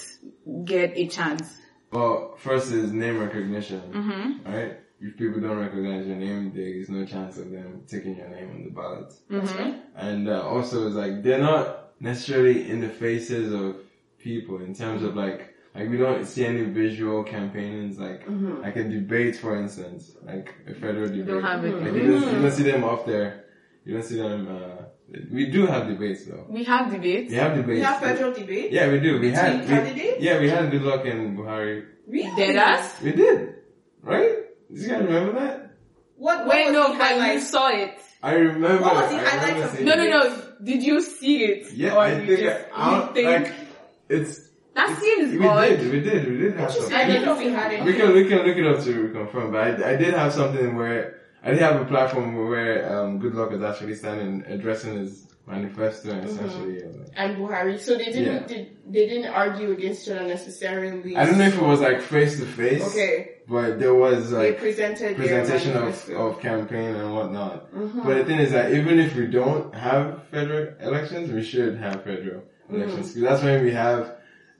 get a chance? Well, first is name recognition, Mm-hmm. right? If people don't recognize your name, there is no chance of them taking your name on the ballot. Mm-hmm. And uh, also, it's like they're not necessarily in the faces of people in terms of like like we don't see any visual campaigns like like a debate, for instance, like a federal debate. don't have it. Like, you, don't, you don't see them off there. You don't see them. Uh, we do have debates though. We have debates. We have debates. We have federal debates. Yeah, we do. We had Between we, candidates? yeah, we had Goodluck and Buhari. Really? did us. We did, right? Do you guys remember that? What, what Wait, was no, the but you saw it. I remember. What was the I highlight remember of- No, no, no. Did you see it? Yeah, Or I you think just- I, I you think- like it's. that it's- seems we odd. did, we did, we did have something. I didn't know we had it. We can we can look it up to confirm, but I, I did have something where I did have a platform where um, Good Luck is actually standing addressing his manifesto and essentially. like- and Buhari. So they didn't Yeah. did, they didn't argue against each other necessarily. I don't know if it was like face to face. Okay. But there was like presented presentation of, of campaign and whatnot. But the thing is that even if we don't have federal elections, we should have federal elections. 'Cause that's when we have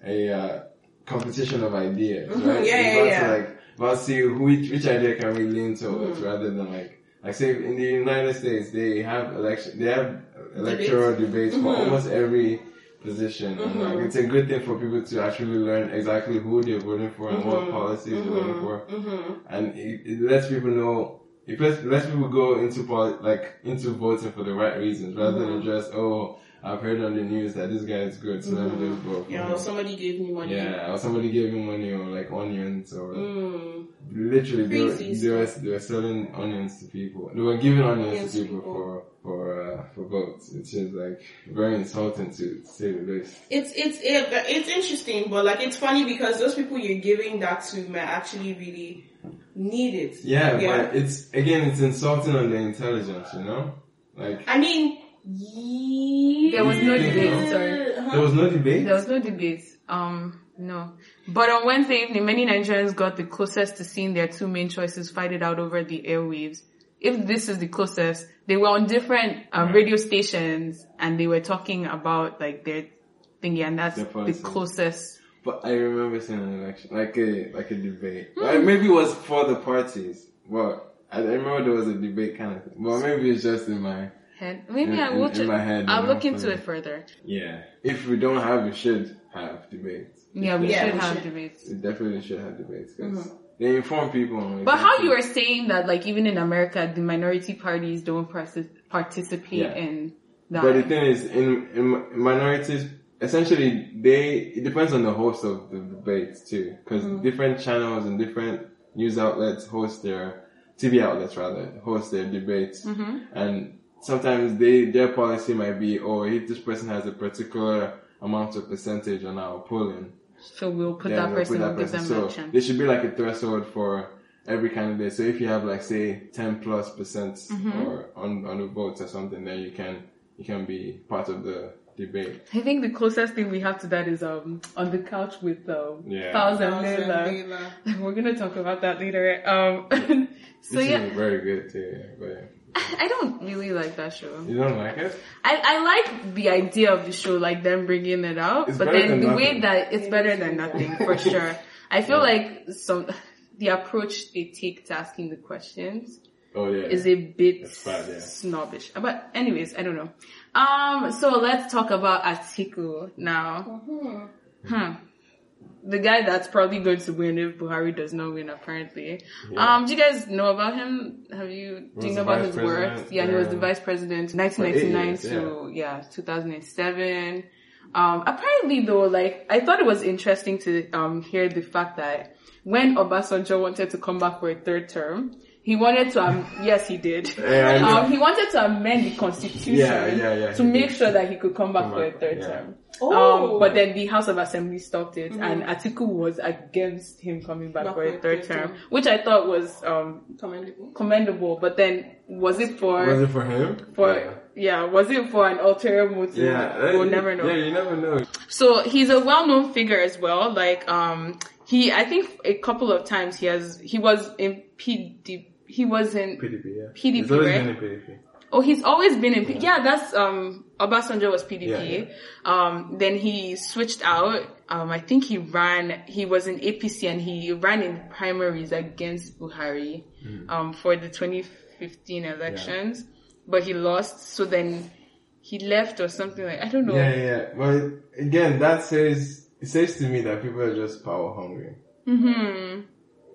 a uh, competition of ideas, right? Yeah, yeah, yeah. Like, about see which which idea can we lean towards hmm. rather than like like say in the United States they have election they have electoral debates for mm-hmm. almost every position. And like mm-hmm. it's a good thing for people to actually learn exactly who they're voting for and what mm-hmm. policies they're voting for. And it, it lets people know it lets, lets people go into poli- like into voting for the right reasons rather than just oh I've heard on the news that this guy is good, so let me just You him. know, somebody gave me money. Yeah, or somebody gave him money or like onions or Mm. literally they were, they were they were selling onions to people. They were giving onions, Onions to to people, people. for for uh, for votes. It's just like very insulting to say the least. It's it's it, it's interesting, but like it's funny because those people you're giving that to might actually really need it. Yeah, but it's again, it's insulting on the intelligence, you know. Like I mean, There was no debate. Sorry, there was no debate. there was no debate. Um, no. But on Wednesday evening, many Nigerians got the closest to seeing their two main choices fight it out over the airwaves. If this is the closest, they were on different um, radio stations and they were talking about like their thingy, and that's the closest. But I remember seeing an election, like a like a debate. Like maybe it was for the parties, but I, I remember there was a debate kind of thing. But maybe it's just in my Head. Maybe In- I will. in- check- in my head, I'll look into it further. yeah. If we don't have, we should have debates. Yeah, we Yeah, should we have should. debates. We definitely should have debates because mm-hmm. they inform people. on But how you were saying that, like even in America, the minority parties don't partic- participate Yeah. in that. But the thing is, in, in in minorities, essentially, they it depends on the host of the debates too, because mm-hmm. different channels and different news outlets host their TV outlets rather host their debates, mm-hmm. and sometimes they their policy might be, oh, if this person has a particular amount of percentage on our polling, so we'll put that we'll person, put we'll give them So that there should be like a threshold for every candidate. So if you have like say ten plus percent Mm-hmm. or on on the votes or something, then you can you can be part of the debate. I think the closest thing we have to that is um on the couch with um Yeah. Fowles and Thousand Layla. Layla. We're gonna talk about that later. Um, so This yeah, is very good too. But I don't really like that show. you don't like it? I, I like the idea of the show, like them bringing it out, It's but then than the way that it's better than nothing for sure. I feel like some the approach they take to asking the questions Oh yeah. is a bit bad, yeah. snobbish. But anyways, I don't know. Um, so let's talk about Atiku now. Hmm. The guy that's probably going to win if Buhari does not win, apparently. Yeah. Um, do you guys know about him? Have you, do you know about his work? Yeah, he was the vice president, 1999 years, to, yeah, 2007. Um, apparently though, like, I thought it was interesting to, um, hear the fact that when Obasanjo wanted to come back for a third term, he wanted to, um, yes, he did. Yeah, I um, he wanted to amend the constitution Yeah, yeah, yeah, to make did. sure that he could come back Come for a third yeah. term. Oh. Um, but then the House of Assembly stopped it, and Atiku was against him coming back, for a third term, which I thought was um, Commendable. commendable. But then, was it for Was it for him? for yeah. yeah. Was it for an ulterior motive? Yeah, we'll uh, never know. Yeah, you never know. So he's a well-known figure as well. Like, um, he, I think a couple of times he has, he was in PD, he was in, PDP, yeah. PDP, He's always right? been in PDP. oh, he's always been in, P- yeah, that's, um, Obasanjo was PDP. Yeah, Um, then he switched out. Um, I think he ran, he was in APC and he ran in primaries against Buhari, Mm. um, for the 2015 elections, but he lost. So then he left or something like, I don't know. Yeah, yeah, yeah. But again, that says it says to me that people are just power hungry. hmm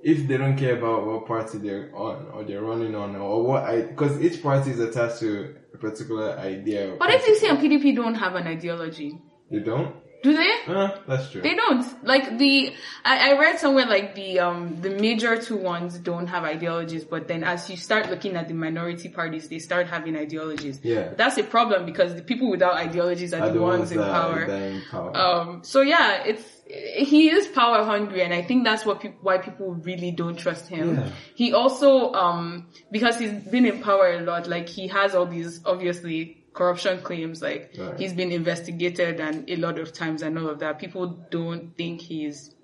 If they don't care about what party they're on or they're running on or what I, because each party is attached to a particular idea. But APC and PDP don't have an ideology. You don't? Do they? Uh, that's true. They don't. Like the, I, I read somewhere like the, um, the major two ones don't have ideologies, but then as you start looking at the minority parties, they start having ideologies. Yeah. That's a problem because the people without ideologies are, Are the, ones, in that power. in power. Um, so yeah, it's, he is power hungry and I think that's what people, why people really don't trust him. Yeah. He also, um, because he's been in power a lot, like he has all these obviously corruption claims, like Right. he's been investigated and a lot of times and all of that. People don't think he's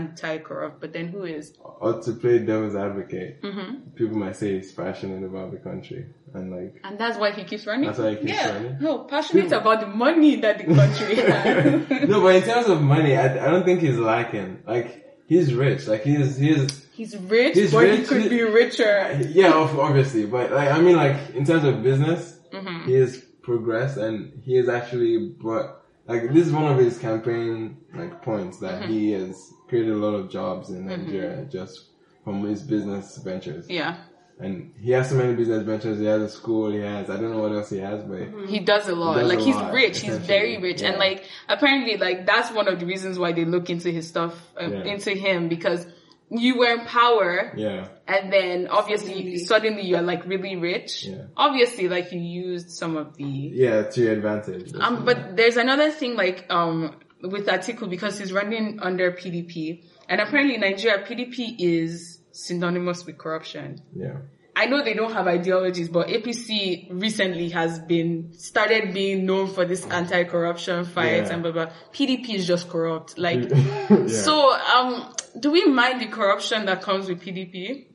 anti-corrupt, but then who is? or to play devil's advocate, Mm-hmm. people might say he's passionate about the country and like And that's why he keeps running? That's why he keeps yeah. running. No, passionate about the money that the country has. no, but in terms of money, I, I don't think he's lacking. Like he's rich. Like he's he's He's rich, He's but he rich. could be richer. yeah, obviously. But like I mean, like in terms of business, Mm-hmm. he has progressed and he has actually brought like this is one of his campaign like points that Mm-hmm. he has created a lot of jobs in Nigeria just from his business ventures. Yeah. And he has so many business ventures. He has a school. He has I don't know what else he has, but He does a lot. Does like a he's lot, rich. He's very rich, and like apparently, like that's one of the reasons why they look into his stuff, uh, Yeah. into him because you were in power, yeah, and then obviously Suddenly. suddenly, you're like really rich. Yeah. Obviously, like you used some of the yeah, to your advantage. um, but there's another thing like um with Atiku because he's running under PDP, and apparently in Nigeria PDP is synonymous with corruption. Yeah. I know they don't have ideologies, but APC recently has been started being known for this anti-corruption fight Yeah. and blah blah. PDP is just corrupt. Like, Yeah. so um, do we mind the corruption that comes with PDP?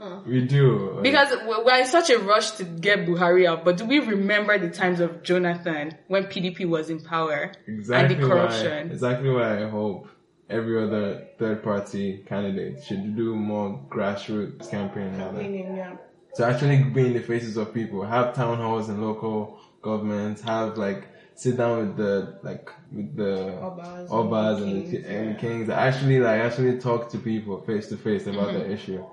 Uh. we do. like- Because we're we're in such a rush to get Buhari out, but do we remember the times of Jonathan when PDP was in power exactly and the corruption? Why, exactly why I hope every other third party candidate should do more grassroots campaigning like yeah. to actually be in the faces of people, have town halls and local governments, have like sit down with the like with the Obas obas and and, the, kings, ki- and kings, actually like actually talk to people face to face about mm-hmm. the issue.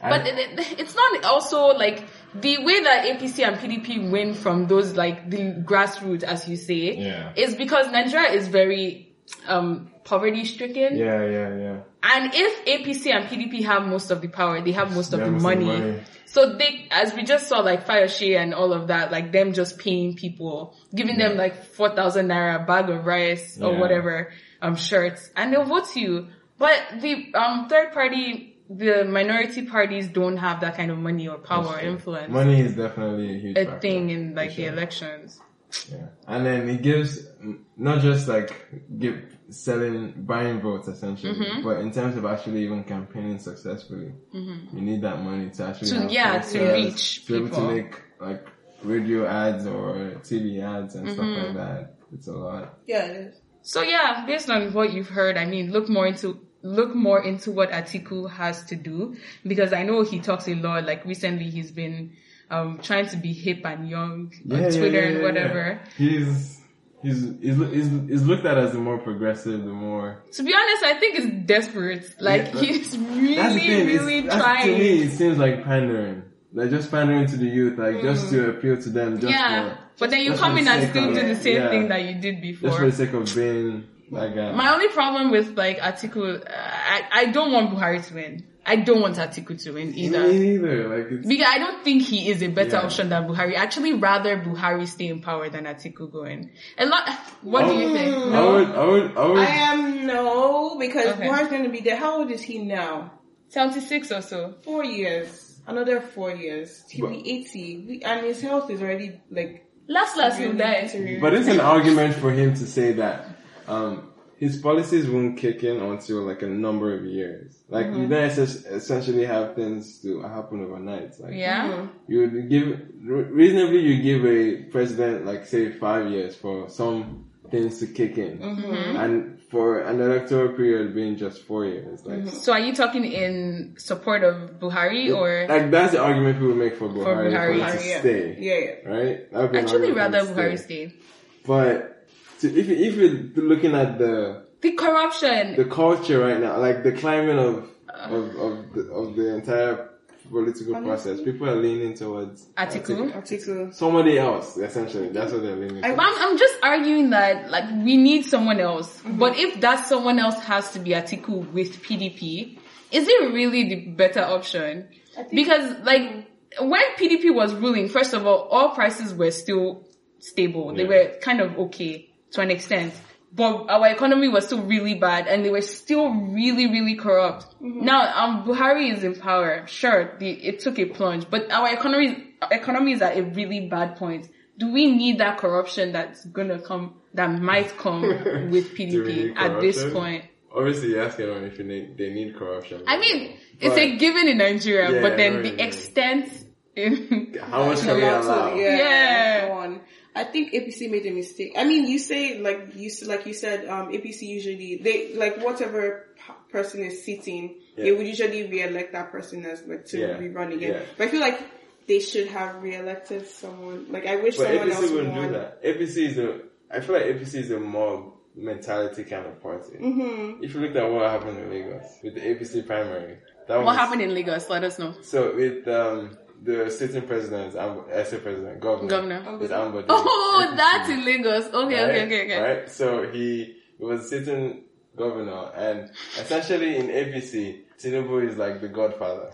But And- it, it- it's not also like the way that APC and PDP win from those like the grassroots, as you say, Yeah. is because Nigeria is very um poverty stricken. yeah, yeah, yeah. And if APC and PDP have most of the power, they have most of the most of the money. money. So they, as we just saw, like fire Fayose and all of that, like them just paying people, giving them like 4,000 naira, bag of rice or Yeah. whatever, um, shirts, and they'll vote you. But the, um, third party, the minority parties don't have that kind of money or power or influence. Money is definitely a huge a factor, thing in like for the elections. Yeah. And then it gives not just like give selling buying votes essentially, Mm-hmm. but in terms of actually even campaigning successfully, you need that money to actually Mm-hmm. To- have yeah, to reach to be able to make like radio ads or TV ads and stuff Mm-hmm. like that. It's a lot. Yeah, it is. So yeah, based on what you've heard, I mean, look more into look more into what Atiku has to do because I know he talks a lot. Like recently, he's been um trying to be hip and young on Twitter and whatever. He's he's he's he's, he's looked at as the more progressive, the more To be honest, I think it's desperate. Like Yeah, he's That's the really, thing. really it's, trying. To me, it seems like pandering. Like just pandering to the youth, like just to appeal to them. Just Mm. yeah, for, but then you come in and still do the same yeah. thing that you did before. just for the sake of being that guy. My only problem with like Atiku, uh, I I don't want Buhari to win. I don't want Atiku to win either. Me neither. Like it's, Because I don't think he is a better Yeah. option than Buhari. I actually rather Buhari stay in power than Atiku go in. A lot. What do you think? I would, I would, I would. I am no because Okay. Buhari's going to be there. How old is he now? Seventy six or so. Four years. Another four years. He'll But- be eighty, we, and his health is already like. Last last he'll really die. But it's an argument for him to say that um, his policies won't kick in until like a number of years. Like Mm-hmm. you don't es- essentially have things to happen overnight. Like Yeah. you would give re- reasonably you give a president like say five years for some things to kick in, Mm-hmm. and for an electoral period being just four years. Like, So are you talking in support of Buhari or? like that's the argument people make for Buhari for, Buhari. to Buhari, yeah. stay. Yeah, yeah. Right? That would be an Actually, rather Buhari to stay. But to, if you, if you're looking at the The corruption. the culture right now, like the climate of uh. of of the, of the entire political process, people are leaning towards Atiku? Atiku. Somebody else, essentially. That's what they're leaning. I'm. I'm just arguing that like we need someone else. But if that someone else has to be Atiku with PDP, is it really the better option? Because like when PDP was ruling, first of all, all prices were still stable. They were kind of okay to an extent. But our economy was still really bad and they were still really, really corrupt. Now, um, Buhari is in power. Sure, the, it took a plunge, but our economy, economy is at a really bad point. Do we need that corruption that's gonna come, that might come with PDP at this point? Obviously, you're asking them if you need, they need corruption. I mean, it's But- a given in Nigeria, Yeah, but then the extent in, how much can we allow? Yeah. Yeah. Go on. I think APC made a mistake. I mean, you say like you like you said, um, APC usually they like whatever p- person is sitting, they would usually re-elect that person as like to Yeah. rerun again. Yeah. But I feel like they should have re-elected someone. Like I wish But someone else wouldn't won. do that. APC is a, I feel like APC is a more mentality kind of party. Mm-hmm. If you look at what happened in Lagos with the APC primary, that what was, happened in Lagos? Let us know. So with um, the sitting president, um, I say president, governor, Governor. is Ambode. Oh, that's in Lagos. Okay, right? okay, okay, okay. Right. So he was sitting governor, and essentially in APC, Tinubu is like the godfather.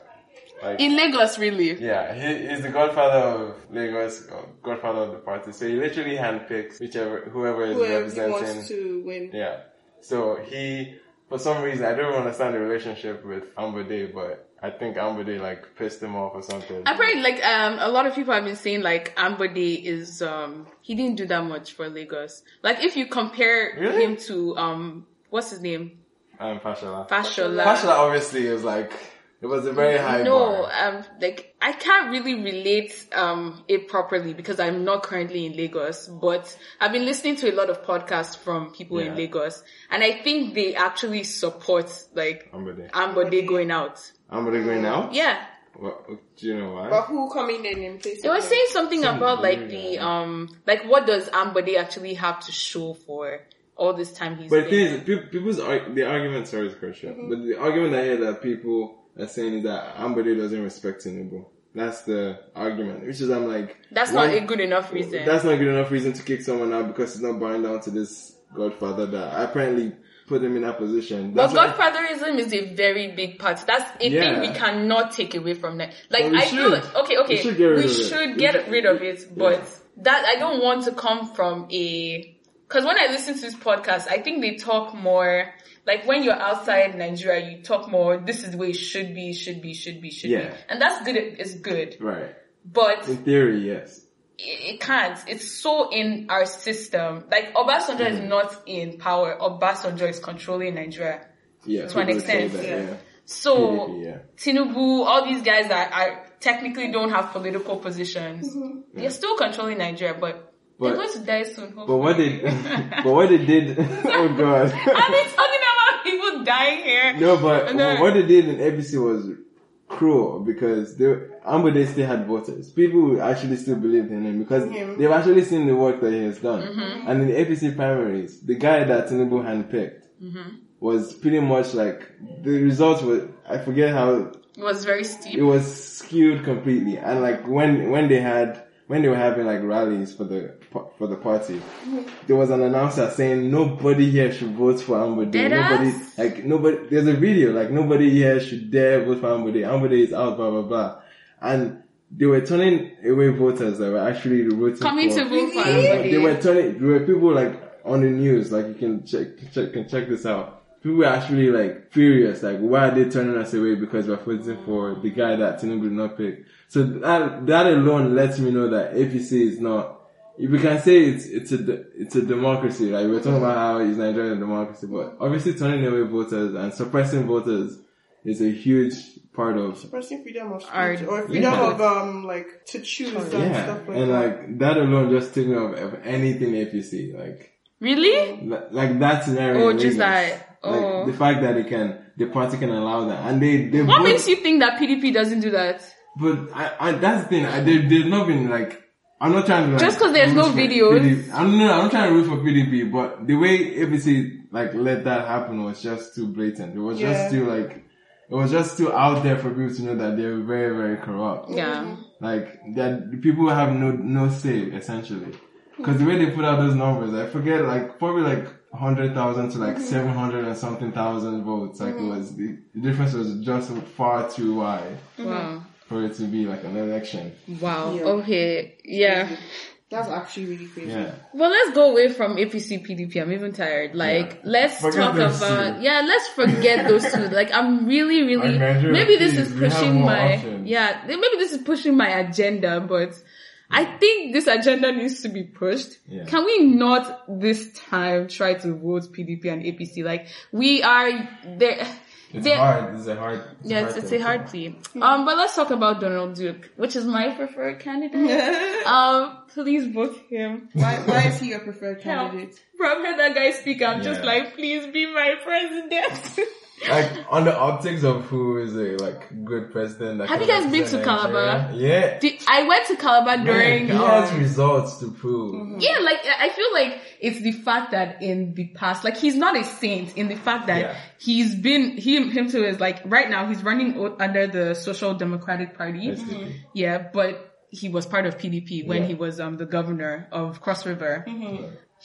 Like In Lagos, really? yeah, he, he's the godfather of Lagos, uh, godfather of the party. So he literally handpicks whichever whoever is Whoever he wants to win. Yeah. So he for some reason, I don't understand the relationship with Ambode, but I think Ambode like pissed him off or something. Apparently, like um, a lot of people have been saying, like Ambode is um, he didn't do that much for Lagos. Like if you compare Really? him to um, what's his name, Um, Fashola. Fashola. Fashola obviously is like it was a very high No, bar. um, like I can't really relate um it properly because I'm not currently in Lagos, but I've been listening to a lot of podcasts from people in Lagos, and I think they actually support like Ambode. Ambode going out. Ambode going out? Yeah, What, do you know why? But who coming in in place? they were saying something Some about like the yeah. um like what does Ambode actually have to show for all this time he's But the thing is, people's ar- the argument, sorry to cut you off, but the argument I hear that people are saying is that Ambode doesn't respect Tinubu. That's the argument, which is I'm like, That's one- not a good enough reason. That's not good enough reason to kick someone out because it's not bowing down to this godfather that apparently put him in that position. But That's why- godfatherism is a very big part. That's a Yeah. thing we cannot take away from that. Like But I feel should. okay, okay, We should get rid of it. should We get rid of it, but that I don't want to come from a because when I listen to this podcast, I think they talk more like when you're outside Nigeria, you talk more. This is the way it should be, should be, should be, should be, and that's good. It's good, right. but In theory, yes. it, it can't. It's so in our system. Like Obasanjo is not in power. Obasanjo is controlling Nigeria. Yeah. To an extent, that, yeah. yeah. So yeah. Tinubu, all these guys that are technically don't have political positions, Mm-hmm. they're still controlling Nigeria, but, But- they're going to die soon. Hopefully. But what they, but what they did, oh god. I've been talking about people dying here. No, but what they did in APC was cruel because they, Ambode still had voters. People actually still believed in him because Him. they've actually seen the work that he has done. Mm-hmm. And in the APC primaries, the guy that Tinubu handpicked Mm-hmm. was pretty much like, the results were, I forget how, It was very steep. it was skewed completely. And like when, when they had, when they were having like rallies for the, for the party, there was an announcer saying nobody here should vote for Ambode. Nobody, like nobody, there's a video, like nobody here should dare vote for Ambode. Ambode is out, blah, blah, blah. And they were turning away voters that were actually voting Coming for, to vote for? Like, they were turning, there were people like on the news, like you can check, check, can check this out. People were actually like furious, like why are they turning us away because we're voting for the guy that Tinubu did not pick. So that, that alone lets me know that APC is not, we can say it's, it's a, de- it's a democracy, right? We're talking about how is Nigeria a democracy, but obviously turning away voters and suppressing voters is a huge part of Suppressing freedom of speech Our- or freedom Yeah. of um like to choose and yeah, stuff like and that. like that alone just took me off of anything APC. Like Really? Li- like that scenario. Oh, just Lagos. that. Oh. Like the fact that they can, the party can allow that, and they they. What vote- makes you think that PDP doesn't do that? But I, I that's the thing. I, they they've not been like. I'm not trying to like, Just 'cause there's no for videos. PDP. I'm no, I'm not trying to root for PDP, but the way APC like let that happen was just too blatant. It was Yeah. just too like, it was just too out there for people to know that they're very very corrupt. Yeah. Like that, people have no no say essentially. Because the way they put out those numbers, I forget like probably like hundred thousand to like mm-hmm. seven hundred and something thousand votes. Like it mm-hmm. was the, the difference was just far too wide mm-hmm. Wow. For it to be like an election. Wow. Yeah. Okay. Yeah. That's actually really crazy. Yeah. Well, let's go away from APC, PDP. I'm even tired. Like, Yeah. let's Forget talk about, two. yeah, let's forget those two. Like, I'm really, really, maybe this is please, we have pushing my, options. yeah, maybe this is pushing my agenda, but I think this agenda needs to be pushed. Yeah. Can we not this time try to vote PDP and APC? Like, we are there. It's there- hard. It's a hard. It's Yeah, it's, it's a hard plea. Um, but let's talk about Donald Duke, which is my preferred candidate. um, please vote him. Why, why is he your preferred candidate? Bro, I've heard that guy speak. I'm just like, please be my president. Like on the optics of who is a like good president. Have you guys been to Calabar? Yeah. Did- I went to Calabar during. he has um, results to prove. yeah, like I feel like it's the fact that in the past, like he's not a saint. In the fact that Yeah. he's been him him too is like right now he's running o- under the Social Democratic Party. SDP. Yeah, but he was part of PDP when Yeah. he was um the governor of Cross River.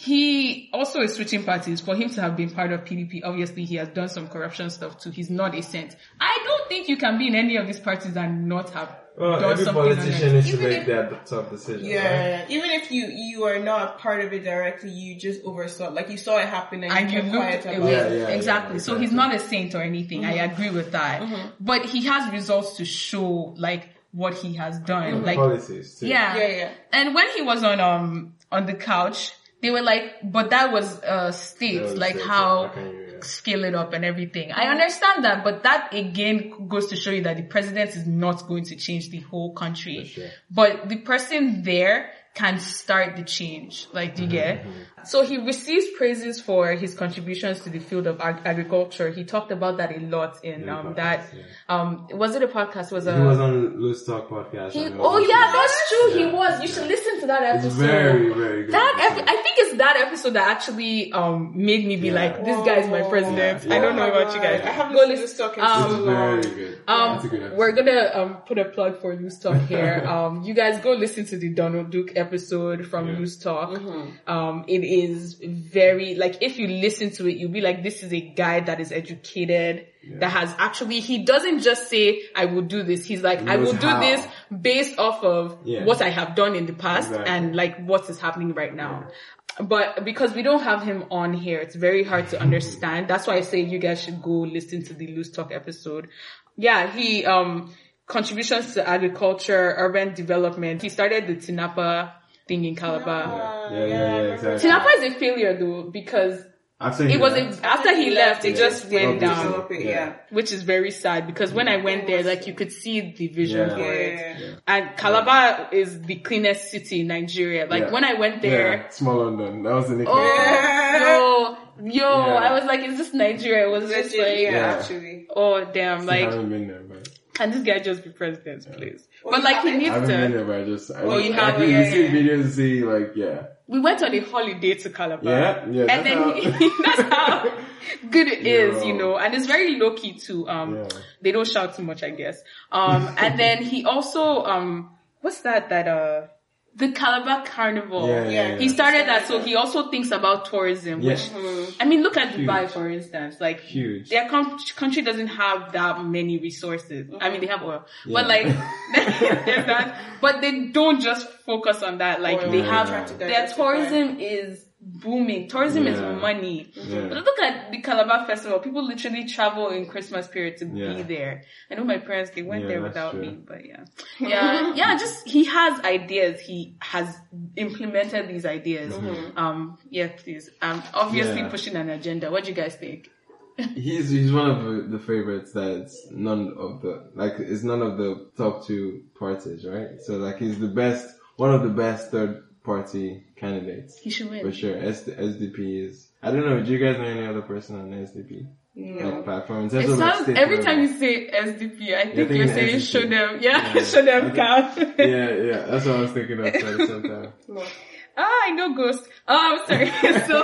He also is switching parties. For him to have been part of PDP, obviously he has done some corruption stuff too. He's not a saint. I don't think you can be in any of these parties and not have Well, done every something politician needs to Even make if- that tough decision. right? Yeah, even if you you are not part of it directly, you just oversaw, like you saw it happen and, and you you kept looked quiet away. about Yeah, it. yeah, yeah, exactly. So he's not a saint or anything. I mm-hmm. agree with that. Mm-hmm. But he has results to show like what he has done. Mm-hmm. Like Policies too. yeah. Yeah, yeah. And when he was on um on the couch, they were like, but that was uh state, was like state, how how yeah. scale it up and everything. I understand that, but that again goes to show you that the president is not going to change the whole country. Sure. But the person there can start the change. Like, do you get? Mm-hmm, So he receives praises for his contributions to the field of ag- agriculture. He talked about that a lot in Yeah, um podcast, that yeah. um was it a podcast? Was a He was on Loose Talk podcast. he- oh was- yeah, that's true. He was. You should listen to that It's episode. very, very good. That epi- I think it's that episode that actually um made me be Yeah. like, this guy's my president. Yeah. I don't know Oh about you guys. God. I haven't Go listened to listen- this talk in um, so It's long. very good. Um, It's good we're gonna um put a plug for Loose Talk here. um, you guys go listen to the Donald Duke episode from Yeah. Loose Talk. Um, it is very like if you listen to it, you'll be like, this is a guy that is educated. That has actually, he doesn't just say, I will do this. He's like, I will do this based off of Yeah. what I have done in the past Exactly. and like what is happening right now. But because we don't have him on here, it's very hard to understand. That's why I say you guys should go listen to the Loose Talk episode. Yeah, he, um, contributions to agriculture, urban development. He started the Tinapa thing in Calabar. Uh, Yeah, yeah, yeah, exactly. Tinapa is a failure though, because After it was left. after he left, it just went didn't down, it, Yeah. yeah. which is very sad because when I went there, like you could see the vision Yeah. for it. Yeah. And Calabar is the cleanest city in Nigeria. Like Yeah. when I went there, Yeah, Small London. That was the nickname. Oh, yo, yo, Yeah. I was like, is this Nigeria? It was just like, yeah, Yeah. actually. oh damn, I like, haven't been there, but can this guy just be president, please? But like, he haven't? I needs haven't to. there, but I just. I Oh, you I haven't? Yeah, You see yeah. videos, see like yeah, We went on a holiday to Calabar. yeah, yeah. And that's then how- he, that's how good it is, Yo. you know, and it's very low key too. Um, Yeah. they don't shout too much, I guess. Um, and then he also, um, what's that, that, uh, the Calabar Carnival. Yeah, yeah, yeah. He started that, so he also thinks about tourism, Yeah. which, I mean, look at Dubai, for instance. Like, Huge. their com- country doesn't have that many resources. I mean, they have oil, but Yeah. like, there's that. But they don't just focus on that. Like, Oil, they yeah. have Trying to their tourism is booming. Tourism is money. Yeah. But look at the Calabar Festival. People literally travel in Christmas period to Yeah. be there. I know my parents they went Yeah, there without true. me, but yeah, yeah, yeah. Just he has ideas. He has implemented these ideas. Um, yeah, please. Um, obviously Mm-hmm. Yeah. pushing an agenda. What do you guys think? He's he's one of the, the favorites that's none of the like it's none of the top two parties, right? So like he's the best, one of the best third party candidates He should win. for sure. S- SDP is. I don't know. Do you guys know any other person on SDP like platform? In terms It of, like, sounds state every level? time you say SDP, I think thinking you're saying SDP. show them. Yeah, Yeah. show them count. yeah, yeah. That's what I was thinking of at the same time. Ah, I know Ghost. Oh, I'm sorry. so,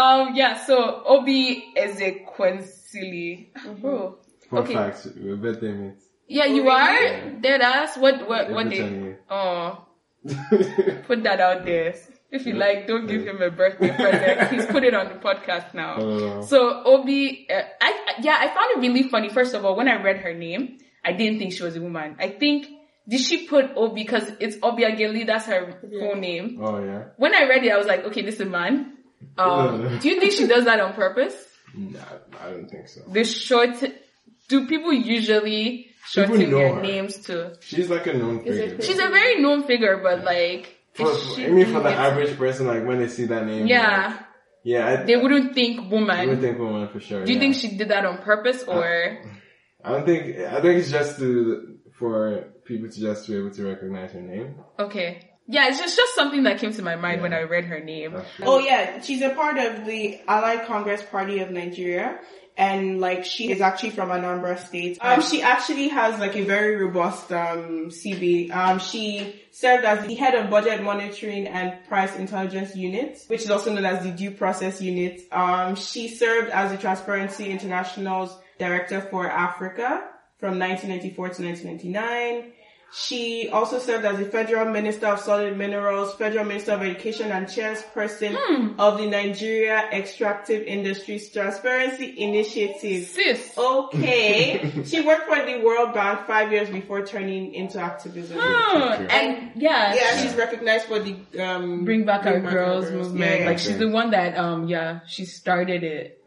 um, yeah, so Oby Ezekwesili. Bro. Fun Okay. facts. We're birthday mates. Yeah, you Oby- are? Dead ass? What, what, what Every day? time Oh, put that out there. If you like, don't give him a birthday present. He's put it on the podcast now. Oh. So Oby, uh, I, I- yeah, I found it really funny. First of all, when I read her name, I didn't think she was a woman. I think, did she put Oby because it's Obiageli, that's her full name. Oh yeah. When I read it, I was like, okay, this is a man. Um, do you think she does that on purpose? Nah, I don't think so. The short, do people usually shorten People know her. names to? She's like a known Is it figure. She's a very known figure, but like, For, she I mean, for the doing average person, like when they see that name, yeah, like, yeah, I, they wouldn't think I would woman. think woman for sure. Do you yeah. think she did that on purpose or? I don't think. I think it's just to for people to just be able to recognize her name. Okay. Yeah, it's just, just something that came to my mind when I read her name. Oh yeah, she's a part of the Allied Congress Party of Nigeria. And like she is actually from Anambra State. Um, she actually has like a very robust um CV. Um, she served as the head of budget monitoring and price intelligence unit, which is also known as the due process unit. Um, she served as the Transparency International's director for Africa from 1994 to 1999. She also served as the Federal Minister of Solid Minerals, Federal Minister of Education, and chairperson Hmm. of the Nigeria Extractive Industries Transparency Initiative. Sis. Okay. she worked for the World Bank five years before turning into activism. True. and yeah, Yeah, she's recognized for the um, Bring Back Our Back Girls movement. Yeah, Like she's the one that, um, yeah, she started it.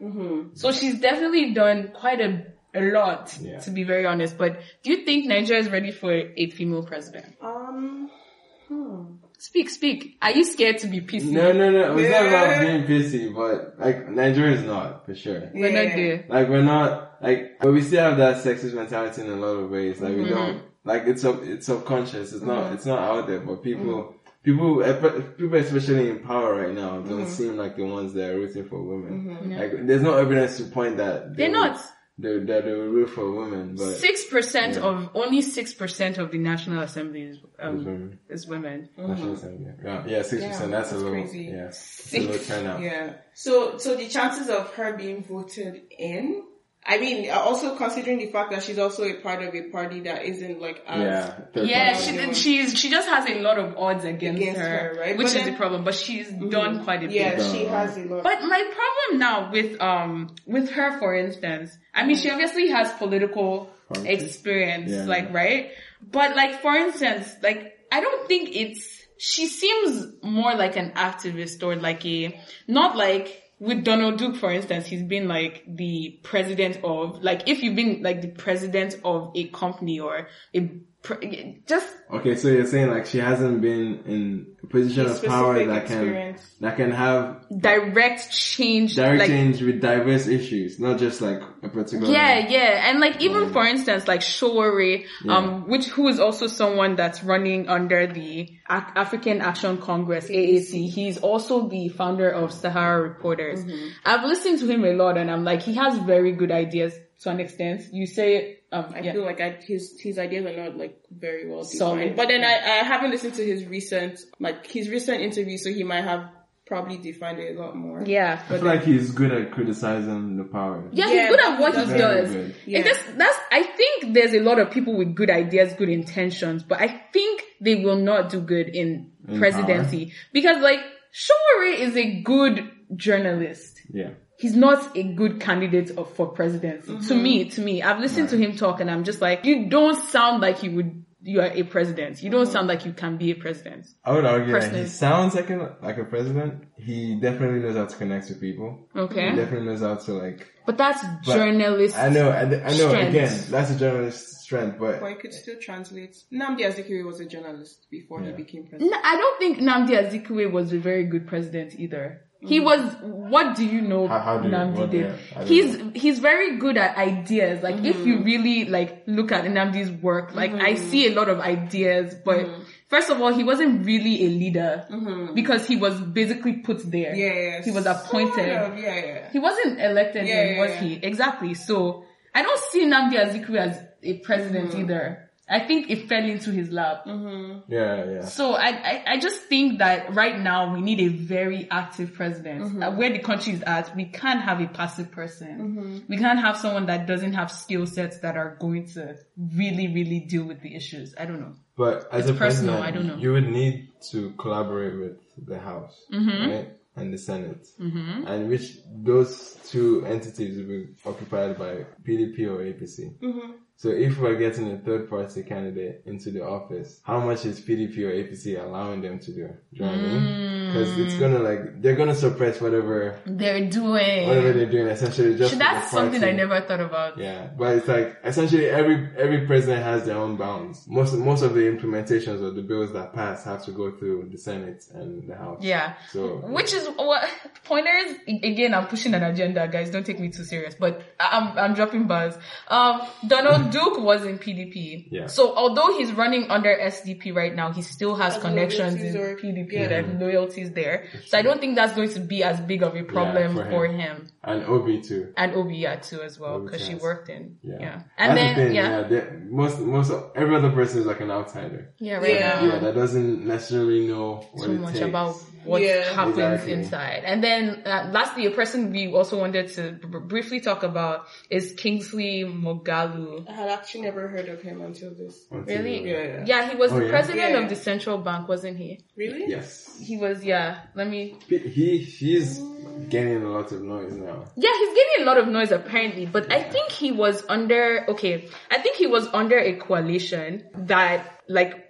So she's definitely done quite a a lot, Yeah. to be very honest. But do you think Nigeria is ready for a female president? um, Speak, speak. Are you scared to be PC? No, no, no. It's not about being pissy, but like Nigeria is not for sure. We're Yeah. not there. Like we're not like, but we still have that sexist mentality in a lot of ways. Like Mm-hmm. we don't like it's sub it's subconscious. It's not it's not out there, but people people people especially in power right now don't Mm-hmm. seem like the ones that are rooting for women. Like there's no evidence to point that They're they not. Would- They, that they will root for women, but Six percent of only six percent of the National Assembly is, um, women. is women. National Assembly. Yeah, yeah, six percent. That's, a that's low. crazy. Yeah, it's a low turnout. Yeah. So, so the chances of her being voted in, I mean, also considering the fact that she's also a part of a party that isn't like as Yeah, Yeah, party. she she's she just has a lot of odds against, Against her, her, right? which But is then- the problem. But she's done quite a bit. yeah, she has a lot. But my problem now with um with her, for instance, I mean, she obviously has political experience, Yeah. like right. But like for instance, like I don't think it's. She seems more like an activist or like a not like with Donald Duke, for instance, he's been like the president of like if you've been like the president of a company or a just Okay, so you're saying like she hasn't been in a position of power that can that can have direct change, direct like change with diverse issues, not just like a particular. Yeah, yeah, and like even for instance, like Sowore, um, which who is also someone that's running under the African Action Congress (AAC). He's also the founder of Sahara Reporters. I've listened to him a lot, and I'm like, he has very good ideas to an extent. You say, um, I yeah. feel like I, his his ideas are not like very well Solid. defined. But then I, I haven't listened to his recent like his recent interview, so he might have probably defined it a lot more. yeah. I feel like he's good at criticizing the power. Yeah, Yeah, he's good at what he that's very does. good. Yeah. And that's, that's, I think there's a lot of people with good ideas, good intentions, but I think they will not do good in, In presidency. Because like, Sowore is a good journalist. Yeah. He's not a good candidate of, for presidency. To mm-hmm. me, to me, I've listened to him talk and I'm just like, you don't sound like you would, you are a president. You don't mm-hmm. sound like you can be a president. I would argue that Personally. he sounds like a like a president. He definitely knows how to connect with people. Okay. He definitely knows how to like. But that's But journalist. I know. I, I know. Strength. Again, that's a journalist's strength, but But it could still translate. Nnamdi Azikiwe was a journalist before he became president. I don't think Nnamdi Azikiwe was a very good president either. He was. What do you know? How- how do you- Nnamdi what- did. yeah, I don't he's he's very good at ideas. Like if Mm-hmm. you really like look at Nnamdi's work, like I see a lot of ideas, but Mm-hmm. first of all, he wasn't really a leader because he was basically put there. Yeah, yeah. He was appointed. Sort of, yeah, yeah. He wasn't elected, Yeah, then, yeah, was yeah. he? Exactly. So I don't see Nnamdi Azikiwe as a president Mm-hmm. either. I think it fell into his lap. yeah, yeah. So I, I, I just think that right now we need a very active president. Mm-hmm. Uh, where the country is at, we can't have a passive person. Mm-hmm. We can't have someone that doesn't have skill sets that are going to really, really deal with the issues. I don't know. But as It's a personal, president, I don't know. you would need to collaborate with the House, Mm-hmm. right, and the Senate, and which those two entities will be occupied by PDP or APC. Mm-hmm. So if we're getting a third party candidate into the office, how much is PDP or APC allowing them to do? Do you know what I mean? Because it's gonna like they're gonna suppress whatever They're doing. whatever they're doing essentially just that's something I never thought about. Yeah, but it's like essentially every every president has their own bounds. Most most of the implementations of the bills that pass have to go through the Senate and the House. Yeah. So Which is what pointers again. I'm pushing an agenda, guys. Don't take me too serious, but I'm I'm dropping bars. Um, Donald Duke was in PDP. Yeah. So although he's running under SDP right now, he still has Has connections in or- PDP yeah. and loyalties there. So I don't think that's going to be as big of a problem for for him. him. And Oby too. and Oby yeah too as well because she worked in Yeah. yeah, and That's then the thing, yeah most, most, every other person is like an outsider. yeah right Yeah. now Yeah, that doesn't necessarily know what too it much takes. about what Yeah. happens Exactly. inside. And then uh, lastly, a person we also wanted to br- briefly talk about is Kingsley Moghalu. I had actually never heard of him until this. Until- Really? Yeah, yeah. he was Oh, the yeah? president Yeah, of the central bank, wasn't he? Really? Yes. He was, yeah. Let me. He, he's gaining a lot of noise now. Yeah, he's getting a lot of noise apparently, but I think he was under, okay, I think he was under a coalition that, like,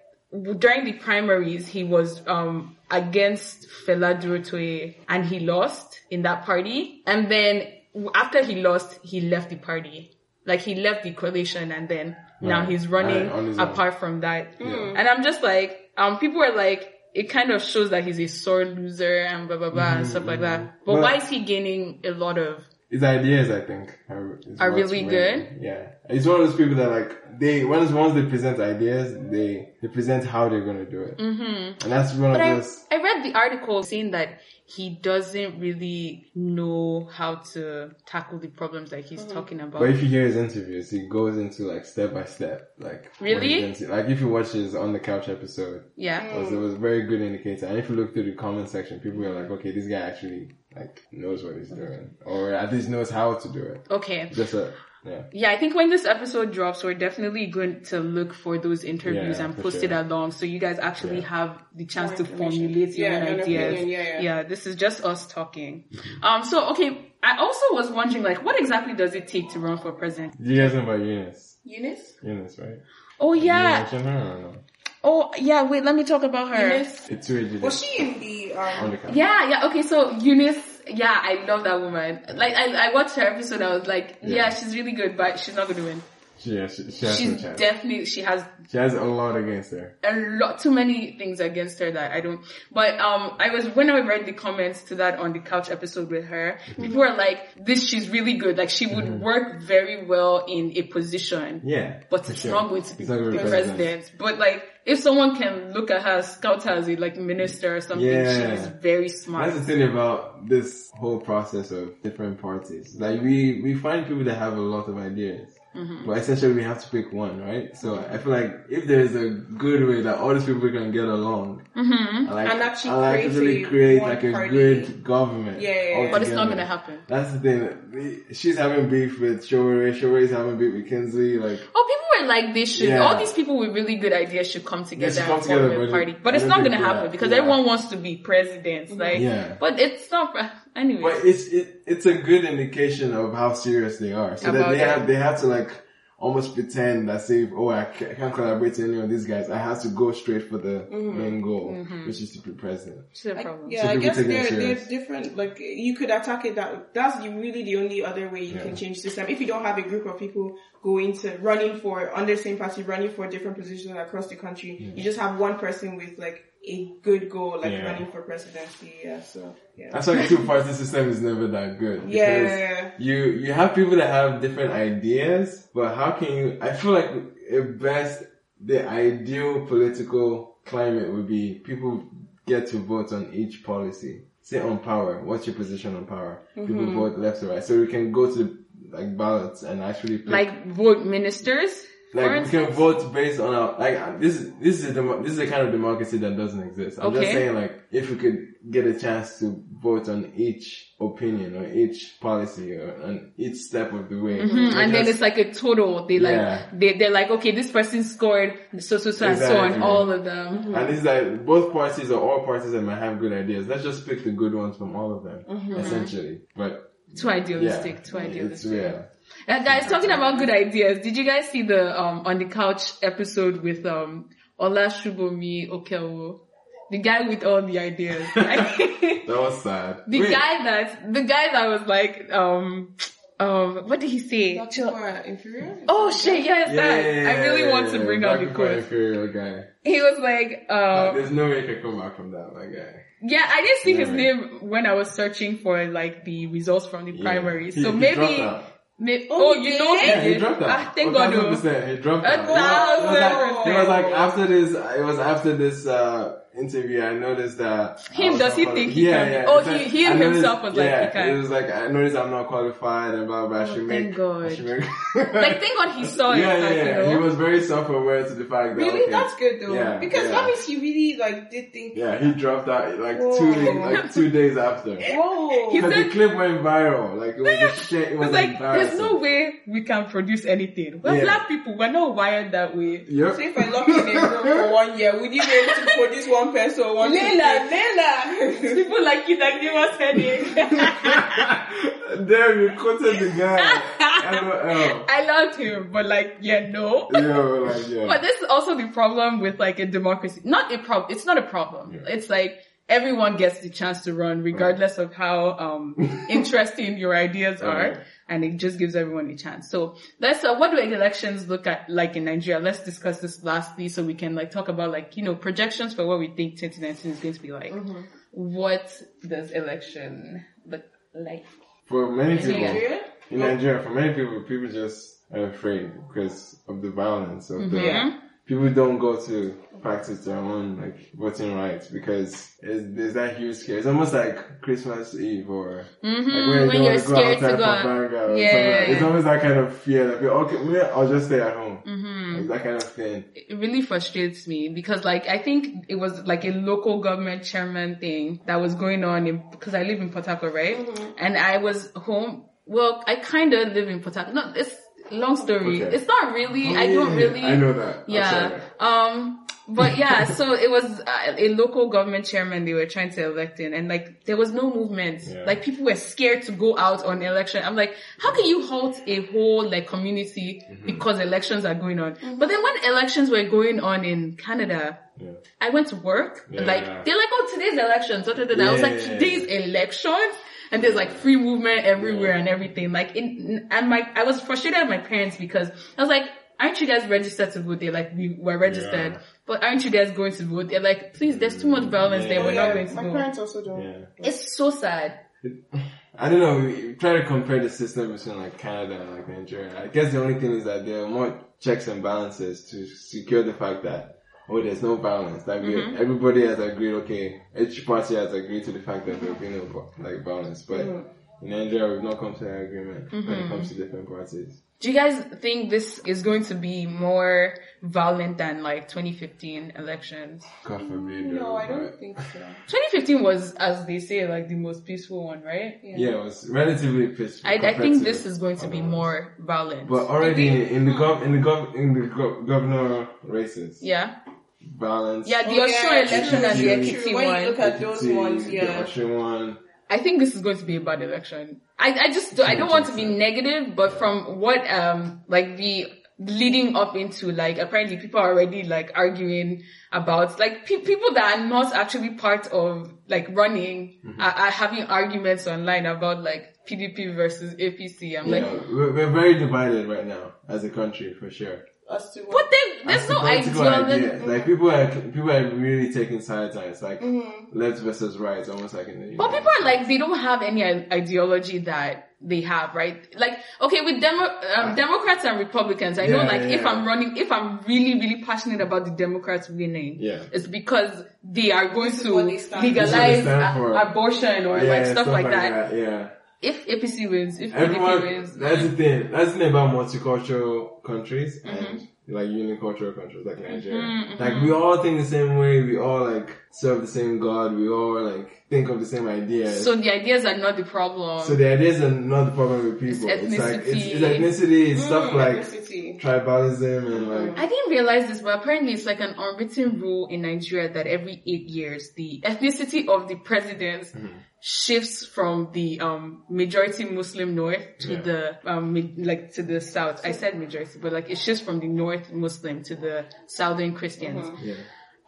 during the primaries, he was, um, against Fela Durotoye and he lost in that party. And then after he lost, he left the party. Like, he left the coalition and then now he's running Right, on his own. apart from that. Mm. And I'm just like, um, people are like, it kind of shows that he's a sore loser and blah blah blah and mm-hmm. stuff like that. Mm-hmm. But Well- why is he gaining a lot of His ideas, I think, are, is Are what's really good. Yeah, he's one of those people that like they once once they present ideas, they they present how they're gonna do it, mm-hmm. and that's one But of I, those. I read the article saying that he doesn't really know how to tackle the problems that he's talking about. But if you hear his interviews, he goes into like step by step, like Really? into. Like if you watch his on the couch episode, yeah. it was, it was a very good indicator. And if you look through the comment section, people are like, okay, this guy actually like knows what he's doing, or at least knows how to do it. Okay. Just a yeah. Yeah, I think when this episode drops, we're definitely going to look for those interviews Yeah, and post sure. it along so you guys actually Yeah. have the chance More to formulate your Yeah, own ideas. opinion, yeah, yeah. this is just us talking. Um, so okay, I also was wondering like what exactly does it take to run for president? You guys know about Eunice? Eunice? Eunice, right? Oh Did you yeah. Mention her or no? Oh yeah, wait, let me talk about her. Eunice? It's too Was she in the um. Yeah, yeah, okay, so Eunice, yeah, I love that woman. Like, I, I watched her episode, I was like, yeah, Yeah. she's really good, but she's not gonna win. Yeah, she, she has She's no definitely, she has she has a lot against her. a lot, too many things against her that I don't, but, um, I was, when I read the comments to that on the couch episode with her, Mm-hmm. people were like, this, she's really good, like, she would work very well in a position. Yeah, But for it's sure. not going to be It's not gonna the be president. But like, if someone can look at her, scout her as a like minister or something, Yeah. she's very smart. That's the thing about this whole process of different parties. Like we we find people that have a lot of ideas, Mm-hmm. but essentially we have to pick one, right? So I feel like if there's a good way that all these people can get along, Mm-hmm. and, like, And actually like, create a create like a party- good government. Yeah, yeah, yeah. but it's not gonna happen. That's the thing. She's having beef with Shore. Shore's having beef with Kingsley. Like Oh, people like, they should, Yeah. all these people with really good ideas should come together should come and form together, a party. But it's don't gonna happen because yeah. everyone wants to be president. Like, Yeah. but it's not, anyway. But it's it, it's a good indication of how serious they are. So that they have they have to like almost pretend that say, oh, I can't collaborate with any of these guys. I have to go straight for the mm-hmm. main goal, mm-hmm. which is to be president. it's a I- problem. yeah, So I people guess take it they're, they're different. Like you could attack it that that's really the only other way you Yeah. can change the system. If you don't have a group of people going to running for under the same party, running for different positions across the country, you just have one person with like a good goal, like Yeah. running for presidency. Yeah, so yeah. That's why the two party system is never that good. Yeah. You you have people that have different ideas, but how can you? I feel like at best the ideal political climate would be people get to vote on each policy. Say on power, what's your position on power? People mm-hmm. vote left or right, so we can go to like ballots and actually pick Like, vote ministers, like we can vote based on our like this is this is a this is a kind of democracy that doesn't exist. I'm Okay. just saying like if we could get a chance to vote on each opinion or each policy or on each step of the way, Mhm, or and then it's like a total. They like Yeah. they they're like okay, this person scored so so so and so on all of them. and it's like both parties or all parties that might have good ideas. Let's just pick the good ones from all of them, essentially. But Too yeah, idealistic. Too it's idealistic. yeah. Uh, guys, talking about good ideas, did you guys see the um on the couch episode with um Ola Shubomi Okewo? The guy with all the ideas. That was sad. the Wait, guy that the guy that was like um um what did he say? Black people are inferior. Oh shit, yes, yeah, that. yeah, I really yeah, want to bring Black out the people are quote. inferior guy. He was like, uh, There's no way he can come back from that, my guy. yeah, I didn't see his Yeah. name when I was searching for like the results from the Yeah. primary. He- So he maybe, dropped out. may- Oh, oh, you know, did? he Yeah, he dropped out. Ah, thank Oh, God. oh. 100%, He dropped A out. It was- it was like- thousand It was like after this, it was after this, uh, interview, I noticed that. Him, does he not think quali- he can be- oh, it's he- he noticed- himself was like, yeah, he can. It was like, I noticed I'm not qualified and blah, blah, I should Oh, thank make, God. I should make, Like, thank God he saw it. yeah, yeah, like, yeah. you know? He was very self-aware to the fact that, Really, okay, that's good though. Yeah, because yeah. that means he really like did think. Yeah, he dropped out like Whoa. two, like two days after. Whoa. Because the clip went viral. Like, it was a shit, it was like, there's no way we can produce anything. We're Yeah. black people. We're not wired that way. Yep. So if I lock in a room for one year, would you be able to produce one person or one Layla, two, People like you that give us headache. Damn, you quoted the guy. I loved him, but like, yeah, no. Yo, like, yeah. But this is also the problem with like a democracy. Not a problem. It's not a problem. Yeah. It's like everyone gets the chance to run regardless of how um interesting your ideas are. Right. And it just gives everyone a chance. So let's, uh, what do elections look at like in Nigeria? Let's discuss this lastly so we can like talk about like, you know, projections for what we think 2019 is going to be like. What does election look like? For many people, Nigeria? in Nigeria, for many people, people just are afraid because of the violence of the. Yeah. People don't go to practice their own like voting rights because it's, there's that huge scare. It's almost like Christmas Eve or Mm-hmm. like when, you when don't you're wanna go to outside go for out. Or Yeah. something like- It's always that kind of fear that okay, maybe I'll just stay at home. Mm-hmm. Like that kind of thing. it really frustrates me because like I think it was like a local government chairman thing that was going on in because I live in Port Harcourt, right? And I was home. Well, I kind of live in Port Harcourt. No, it's long story. Okay. It's not really. Oh, I don't yeah, really. I know that. Yeah. Um. But yeah, so it was uh, a local government chairman they were trying to elect in, and like there was no movement. Yeah. Like people were scared to go out on election. I'm like, how can you halt a whole like community Mm-hmm. because elections are going on? But then when elections were going on in Canada, Yeah. I went to work. Yeah. Like they're like, oh, today's elections. Da, da, da, da. I was like, Yeah. today's elections, and there's like free movement everywhere and everything. Like, in, and my I was frustrated at my parents because I was like, aren't you guys registered to vote? They're like, we were registered, Yeah. but aren't you guys going to vote? They're like, please, there's too much violence there. We're not going to my go. parents also don't. Yeah. It's so sad. I don't know. We try to compare the system between like Canada and like Nigeria. I guess the only thing is that there are more checks and balances to secure the fact that oh, there's no violence. Like Mm-hmm. everybody has agreed. Okay, each party has agreed to the fact that there will be no like violence. But Mm-hmm. in Nigeria, we've not come to that agreement when it comes to different parties. Do you guys think this is going to be more violent than like 2015 elections? God forbid. No, though, I don't think so. 2015 was, as they say, like the most peaceful one, right? Yeah, it was relatively peaceful. I, I think this is going to be more violent. But already in, in the gov in the gov in the gov- governor races, yeah. Violence. Yeah, the Oh, Osun yeah, election and the true, Ekiti true. When you look one. at those Ekiti, ones, the yeah. Osun one. I think this is going to be a bad election. I, I just, I don't want to be negative, but from what, um, like the leading up into, like, apparently people are already like arguing about, like, pe- people that are not actually part of, like, running are, are having arguments online about, like, PDP versus APC. I'm Yeah, like, we're, we're very divided right now as a country for sure. As to but there, there's As no to political ideology. ideas. Like people are people are really taking sides. It's like left versus right, almost like in the. But people are like, they don't have any ideology that they have, right? Like, okay, with Demo- um, Democrats and Republicans, I know like yeah, if yeah. I'm running, if I'm really, really passionate about the Democrats winning, Yeah. it's because they are going to what they stand for. This is what legalize a- abortion or yeah, like stuff, like that. Yeah. If APC wins, if Everyone, wins, that's the thing. That's the thing about multicultural countries Mm-hmm. and like unicultural countries like Nigeria. Like we all think the same way. We all like serve the same God. We all like think of the same ideas. so the ideas are not the problem. So the ideas are not the problem with people. It's It's, like it's, ethnicity. it's ethnicity. It's stuff like ethnicity. tribalism and like I didn't realize this, but apparently it's like an unwritten rule in Nigeria that every eight years, the ethnicity of the president Mm-hmm. Shifts from the um majority Muslim north to Yeah. the um mi- like to the south. I said majority, but like it shifts from the north Muslim to the southern Christians. yeah.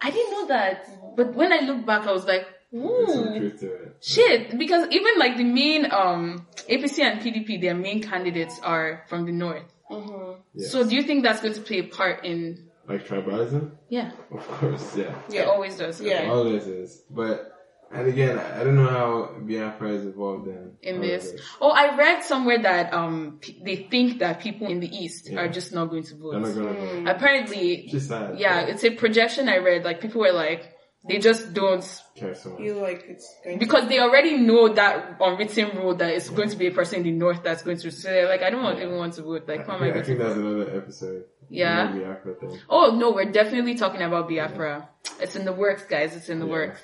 I didn't know that, but when I look back, I was like, ooh. truth to it. Shit, because even like the main um APC and PDP, their main candidates are from the north. Yeah. So do you think that's going to play a part in? Like tribalism, Yeah, of course, yeah. it always does. Yeah. All this is, but and again, I I don't know how Biafra is involved in in all of this. Oh, I read somewhere that um p- they think that people in the east Yeah. are just not going to They're not vote. gonna. Apparently, Which is sad. yeah, it's a projection I read. Like people were like, They just don't Care so much. feel like it's going because they already know that unwritten rule that it's going to be a person in the north that's going to say like I don't want even want to vote. Like, who am I I think that's vote? another episode. Yeah. The Biafra thing. Oh no, we're definitely talking about Biafra. It's in the works, guys. It's in the Yeah. works.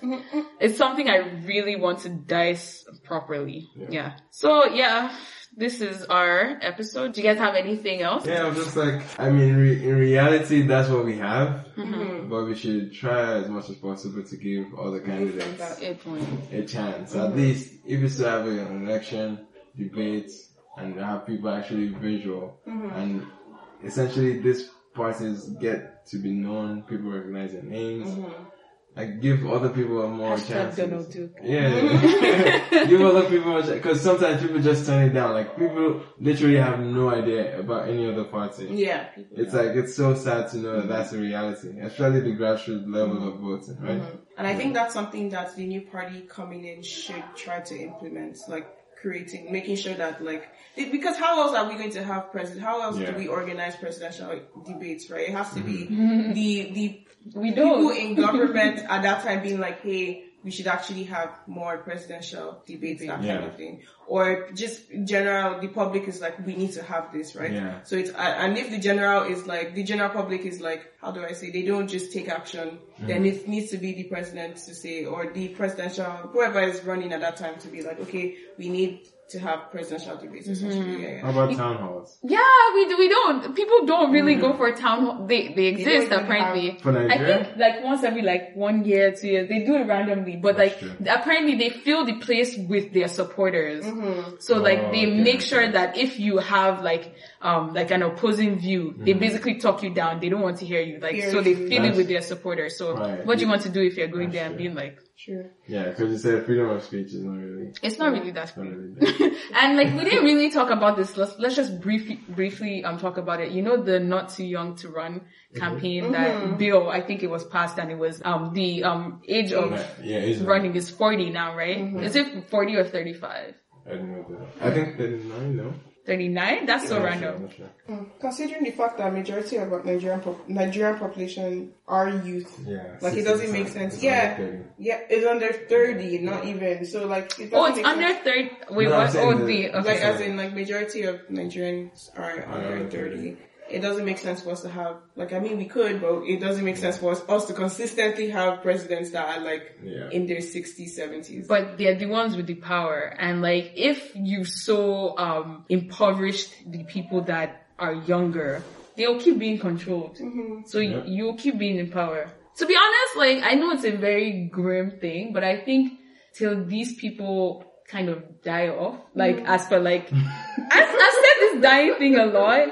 It's something I really want to dice properly. Yeah. So yeah, this is our episode. Do you guys have anything else? Yeah, I'm just like, I mean, re- in reality, that's what we have. Mm-hmm. But we should try as much as possible to give all the candidates that. Eight point. a chance. At least, if it's to have an election, debate, and have people actually visual, and essentially these parties get to be known, people recognize their names. Mm-hmm. Like give other people a more Hashtag chance. Donald Duke. Yeah, give other people more because sometimes people just turn it down. Like people literally have no idea about any other party. Yeah. It's like it's so sad to know that that's a reality, especially the grassroots level of voting, right? Mm-hmm. And I think that's something that the new party coming in should try to implement, like creating, making sure that like, it- because how else are we going to have president? How else Yeah. do we organize presidential debates, right? It has to be mm-hmm. the, the We people don't. in government at that time being like, hey, we should actually have more presidential debates, and that kind of thing. Or just general, the public is like, we need to have this, right? Yeah. So it's, and if the general is like, the general public is like, how do I say, they don't just take action, mm-hmm. then it needs to be the president to say, or the presidential, whoever is running at that time to be like, okay, we need to have presidential debates, essentially. Mm-hmm. Yeah, How about town halls? Yeah, we do, we don't. People don't really mm-hmm. go for a town hall. They they exist even apparently. have- For I think like once every like one year, two years, they do it randomly. But That's like true. apparently they fill the place with their supporters. Mm-hmm. So like Oh, they okay, make sure that if you have like um like an opposing view, they basically talk you down. They don't want to hear you. Like Hear so they you. fill it with their supporters. So Right. what do you want to do if you're going That's there and true. being like Sure. Yeah, because you said freedom of speech is not really, it's not really that not free. really there. and like we didn't really talk about this. Let's let's just briefly briefly um talk about it. You know the not too young to run campaign that bill I think it was passed and it was um the um age of Right, yeah, it's running is forty now, right? Is it forty or thirty five? I don't know that. I think 39, no? Thirty nine? That's so I'm random. sure, I'm not sure. Considering the fact that majority of Nigerian pop- Nigerian population are youth, Yeah. like it doesn't make sense. It's Yeah, under yeah, it's under thirty, not even. So like, it Oh, it's under sense. thirty. Wait, No, I'm what? Oh, the- the okay. Like as in like majority of Nigerians are under under thirty. It doesn't make sense for us to have like I mean we could, but it doesn't make sense for us, us to consistently have presidents that are like Yeah. in their sixties, seventies. but they're the ones with the power. And like, if you so um impoverished the people that are younger, they'll keep being controlled. So Yeah. you'll keep being in power. To be honest, like I know it's a very grim thing, but I think till these people kind of die off, like as for like, I've, I've said this dying thing a lot,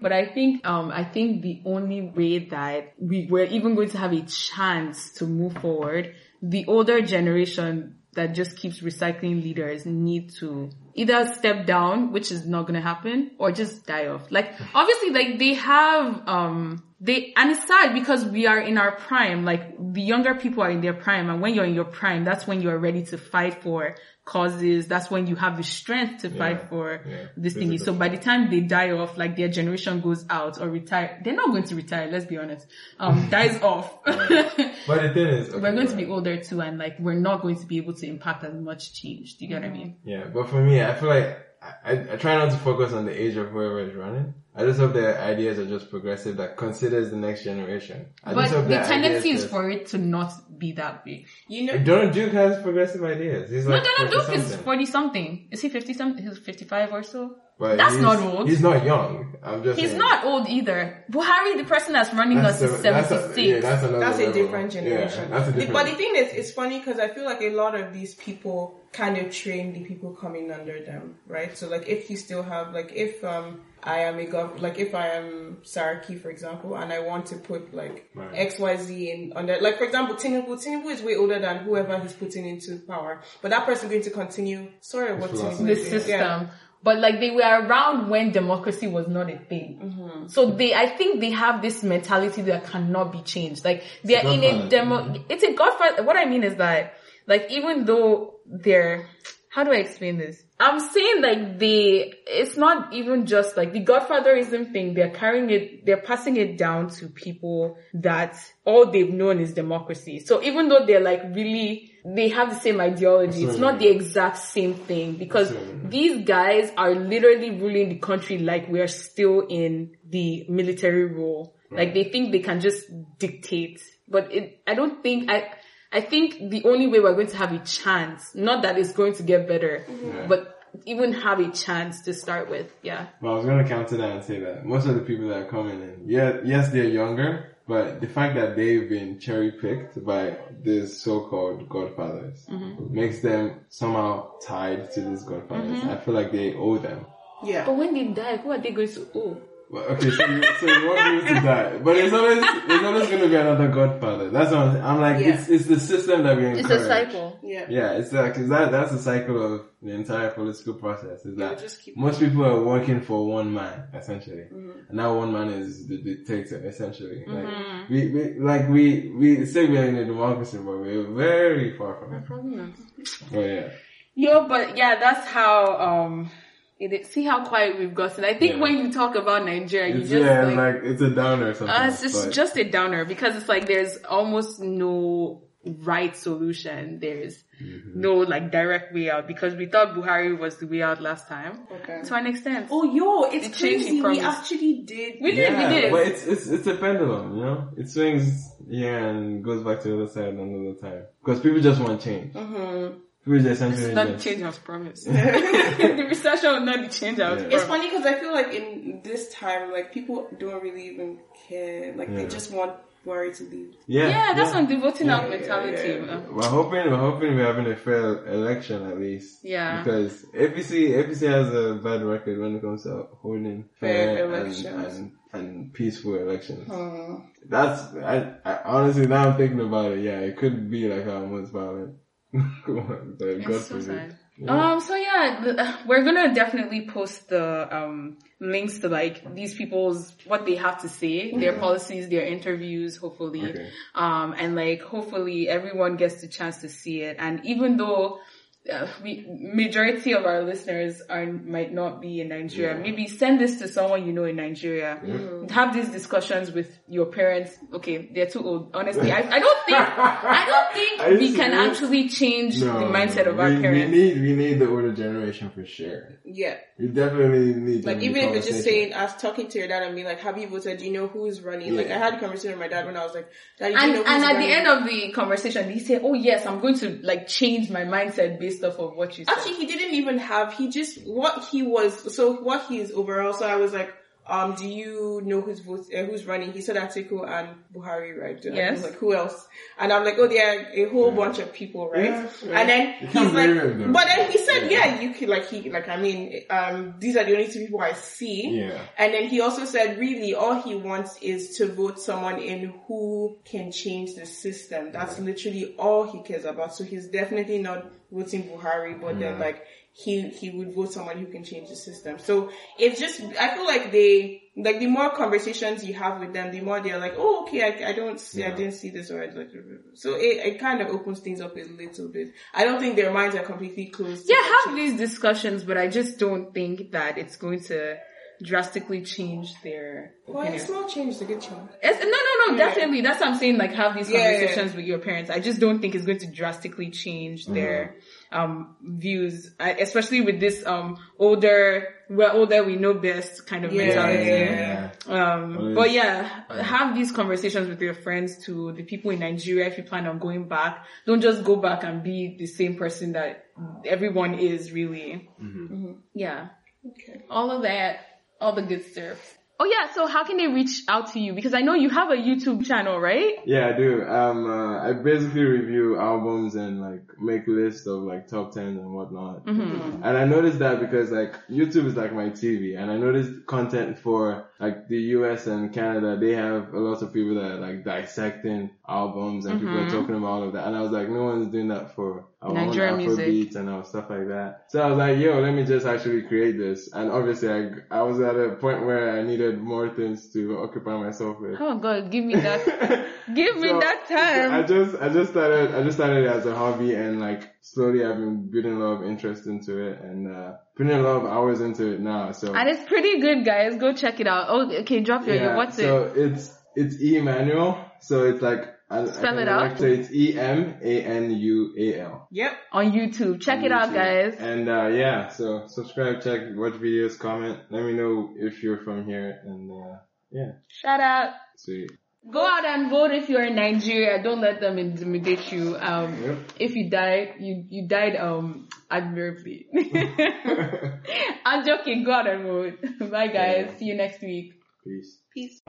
but I think, um, I think the only way that we were even going to have a chance to move forward, the older generation that just keeps recycling leaders need to either step down, which is not going to happen, or just die off. Like, obviously, like they have, um, they, and it's sad because we are in our prime, like the younger people are in their prime, and when you're in your prime, that's when you're ready to fight for causes, that's when you have the strength to fight for yeah. this thing So by the time they die off, like their generation goes out or retire, they're not going to retire, let's be honest. Um, dies off. But the thing is, okay, we're going to be older too and like we're not going to be able to impact as much change. Do you get what I mean? Yeah, but for me, I feel like I, I, I try not to focus on the age of whoever is running. I just hope their ideas are just progressive that considers the next generation. I But just hope the tendency is just- for it to not be that big. you know, Donald Duke has progressive ideas. He's No, like Donald Duke is 40 something. Is he 50 something? He's 55 or so? But That's not old. He's not young. I'm just He's saying. not old either. Buhari, the person that's running That's us, a- is that's a- 76. yeah, that's that's a level. different Yeah, generation. that's a The- different. But the thing is, it's funny because I feel like a lot of these people kind of train the people coming under them, right? So like if you still have, like if um I am a gov, like if I am Saraki, for example, and I want to put like Right. X, Y, Z in under, like for example, Tinubu, Tinubu is way older than whoever he's putting into power, but that person going to continue, sorry, what philosophy. The system. Yeah. But like they were around when democracy was not a thing. Mm-hmm. So they, I think they have this mentality that cannot be changed. Like they're in a godfather demo, mm-hmm. it's a godfather. What I mean is that like even though they're, how do I explain this? I'm saying like the, it's not even just like the godfatherism thing. They're carrying it, they're passing it down to people that all they've known is democracy. So even though they're like really, they have the same ideology, it's not the exact same thing because these guys are literally ruling the country like we are still in the military rule. Like they think they can just dictate, but it, I don't think, I, I think the only way we're going to have a chance, not that it's going to get better, but even have a chance to start with. Yeah. Well, I was gonna counter that and say that most of the people that are coming in, yeah, yes, they're younger, but the fact that they've been cherry picked by these so-called godfathers Mm-hmm. makes them somehow tied to these godfathers. Mm-hmm. I feel like they owe them. Yeah. But when they die, who are they going to owe? Well, okay, so you, so you want me to die, but it's always there's always going to be another godfather. That's what I'm, I'm like. Yeah. It's it's the system that we encourage. It's a cycle. Yeah. Yeah, it's like cause that that's the cycle of the entire political process. Is that just keep- most people are working for one man essentially, Mm-hmm. and that one man is the dictator essentially. Mm-hmm. Like we, we like we we say we're in a democracy, but we're very far from it. Oh yeah, Yo, but yeah, that's how, um, it is. See how quiet we've gotten. I think Yeah. when you talk about Nigeria, you just yeah, like, like, it's a downer sometimes. Uh, it's just, but- just a downer because it's like there's almost no right solution. There's Mm-hmm. no like direct way out because we thought Buhari was the way out last time Okay. to an extent. Oh, yo, it's The change he crazy. We actually did. We did, yeah, we did. but it's it's it's a pendulum, you know. It swings yeah and goes back to the other side another time because people just want change. Mm-hmm. People just It's essentially not the change I was promised. the recession will not the change I was Yeah. It's funny because I feel like in this time, like people don't really even care. Like they just want worry to leave. Yeah, Yeah, that's on the voting out mentality. yeah, yeah. We're hoping we're hoping we're having a fair election at least. Yeah. Because APC APC has a bad record when it comes to holding fair, Fair and, elections. and and peaceful elections. That's I, I honestly now I'm thinking about it. Yeah, it could be like our most violent. God so forbid. sad. Um, so yeah, the, we're gonna definitely post the um links to like these people's what they have to say, their policies, their interviews, hopefully, Okay. um, and like hopefully everyone gets the chance to see it. And even though uh, we majority of our listeners are might not be in Nigeria, Yeah. maybe send this to someone you know in Nigeria. Have these discussions with your parents. Okay, they're too old. Honestly, I, I don't think I don't think you we can serious? actually change No, the mindset no, of our parents. We need we need the older generation for sure. Yeah. We definitely need them Like even if it's just conversation. saying, us talking to your dad and being like, "Have you voted? Do you know who's running?" Like I had a conversation with my dad when I was like, "Daddy, do and know who's and at running?" the end of the conversation, he said, "Oh yes, I'm going to like change my mindset based off of what you said." Actually, he didn't even have. He just what he was. So what he's overall. So I was like, um, do you know who's vote, uh, who's running? He said Atiku and Buhari, right? And I Yes. was like, who else? And I'm like, oh, there are a whole bunch of people, right? Yeah, yeah. And then You he's like, blame him, though. but then he said, Yeah. yeah, you could like he like I mean, um, these are the only two people I see. Yeah. And then he also said, really, all he wants is to vote someone in who can change the system. That's literally all he cares about. So he's definitely not voting Buhari, but then like he he would vote someone who can change the system. So it's just I feel like they like the more conversations you have with them, the more they're like, oh okay, I, I don't see, I didn't see this or I like so it, it kind of opens things up a little bit. I don't think their minds are completely closed. yeah, have these discussions, but I just don't think that it's going to drastically change their Well, opinion. a small change is a good change. It's, no, no, no, Yeah. definitely. That's what I'm saying. Like, have these Yeah, yeah, conversations with your parents. I just don't think it's going to drastically change their um views, I, especially with this um older, we're older, we know best kind of Yeah, mentality. yeah, Um, Well, but yeah, have these conversations with your friends to the people in Nigeria if you plan on going back. Don't just go back and be the same person that everyone is really. Yeah. Okay. All of that, all the good stuff. Oh yeah, so how can they reach out to you? Because I know you have a YouTube channel, right? Yeah, I do. Um, uh, I basically review albums and like make lists of like top tens and whatnot. Mm-hmm. And I noticed that because like YouTube is like my TV, and I noticed content for like the US and Canada. They have a lot of people that are like dissecting albums and people are talking about all of that. And I was like, no one's doing that for our own. Nigerian music. And our stuff like that. So I was like, yo, let me just actually create this. And obviously, I I was at a point where I needed more things to occupy myself with. Oh God, give me that, give me So, that I just I just started I just started it as a hobby and like slowly I've been building a lot of interest into it and uh putting a lot of hours into it now. So And it's pretty good, guys. Go check it out. Oh, okay, drop your, yeah, what's so it? So it's it's eManual. So it's like I, Spell I it out. So it's E M A N U A L. Yep. On YouTube. Check it out, guys. And uh yeah, so subscribe, check, watch videos, comment. Let me know if you're from here and uh yeah, Shout out. sweet. Go out and vote if you're in Nigeria. Don't let them intimidate you. Um, Yep. if you died, you, you died, um, admirably. I'm joking. Go out and vote. Bye guys. Yeah. See you next week. Peace. Peace.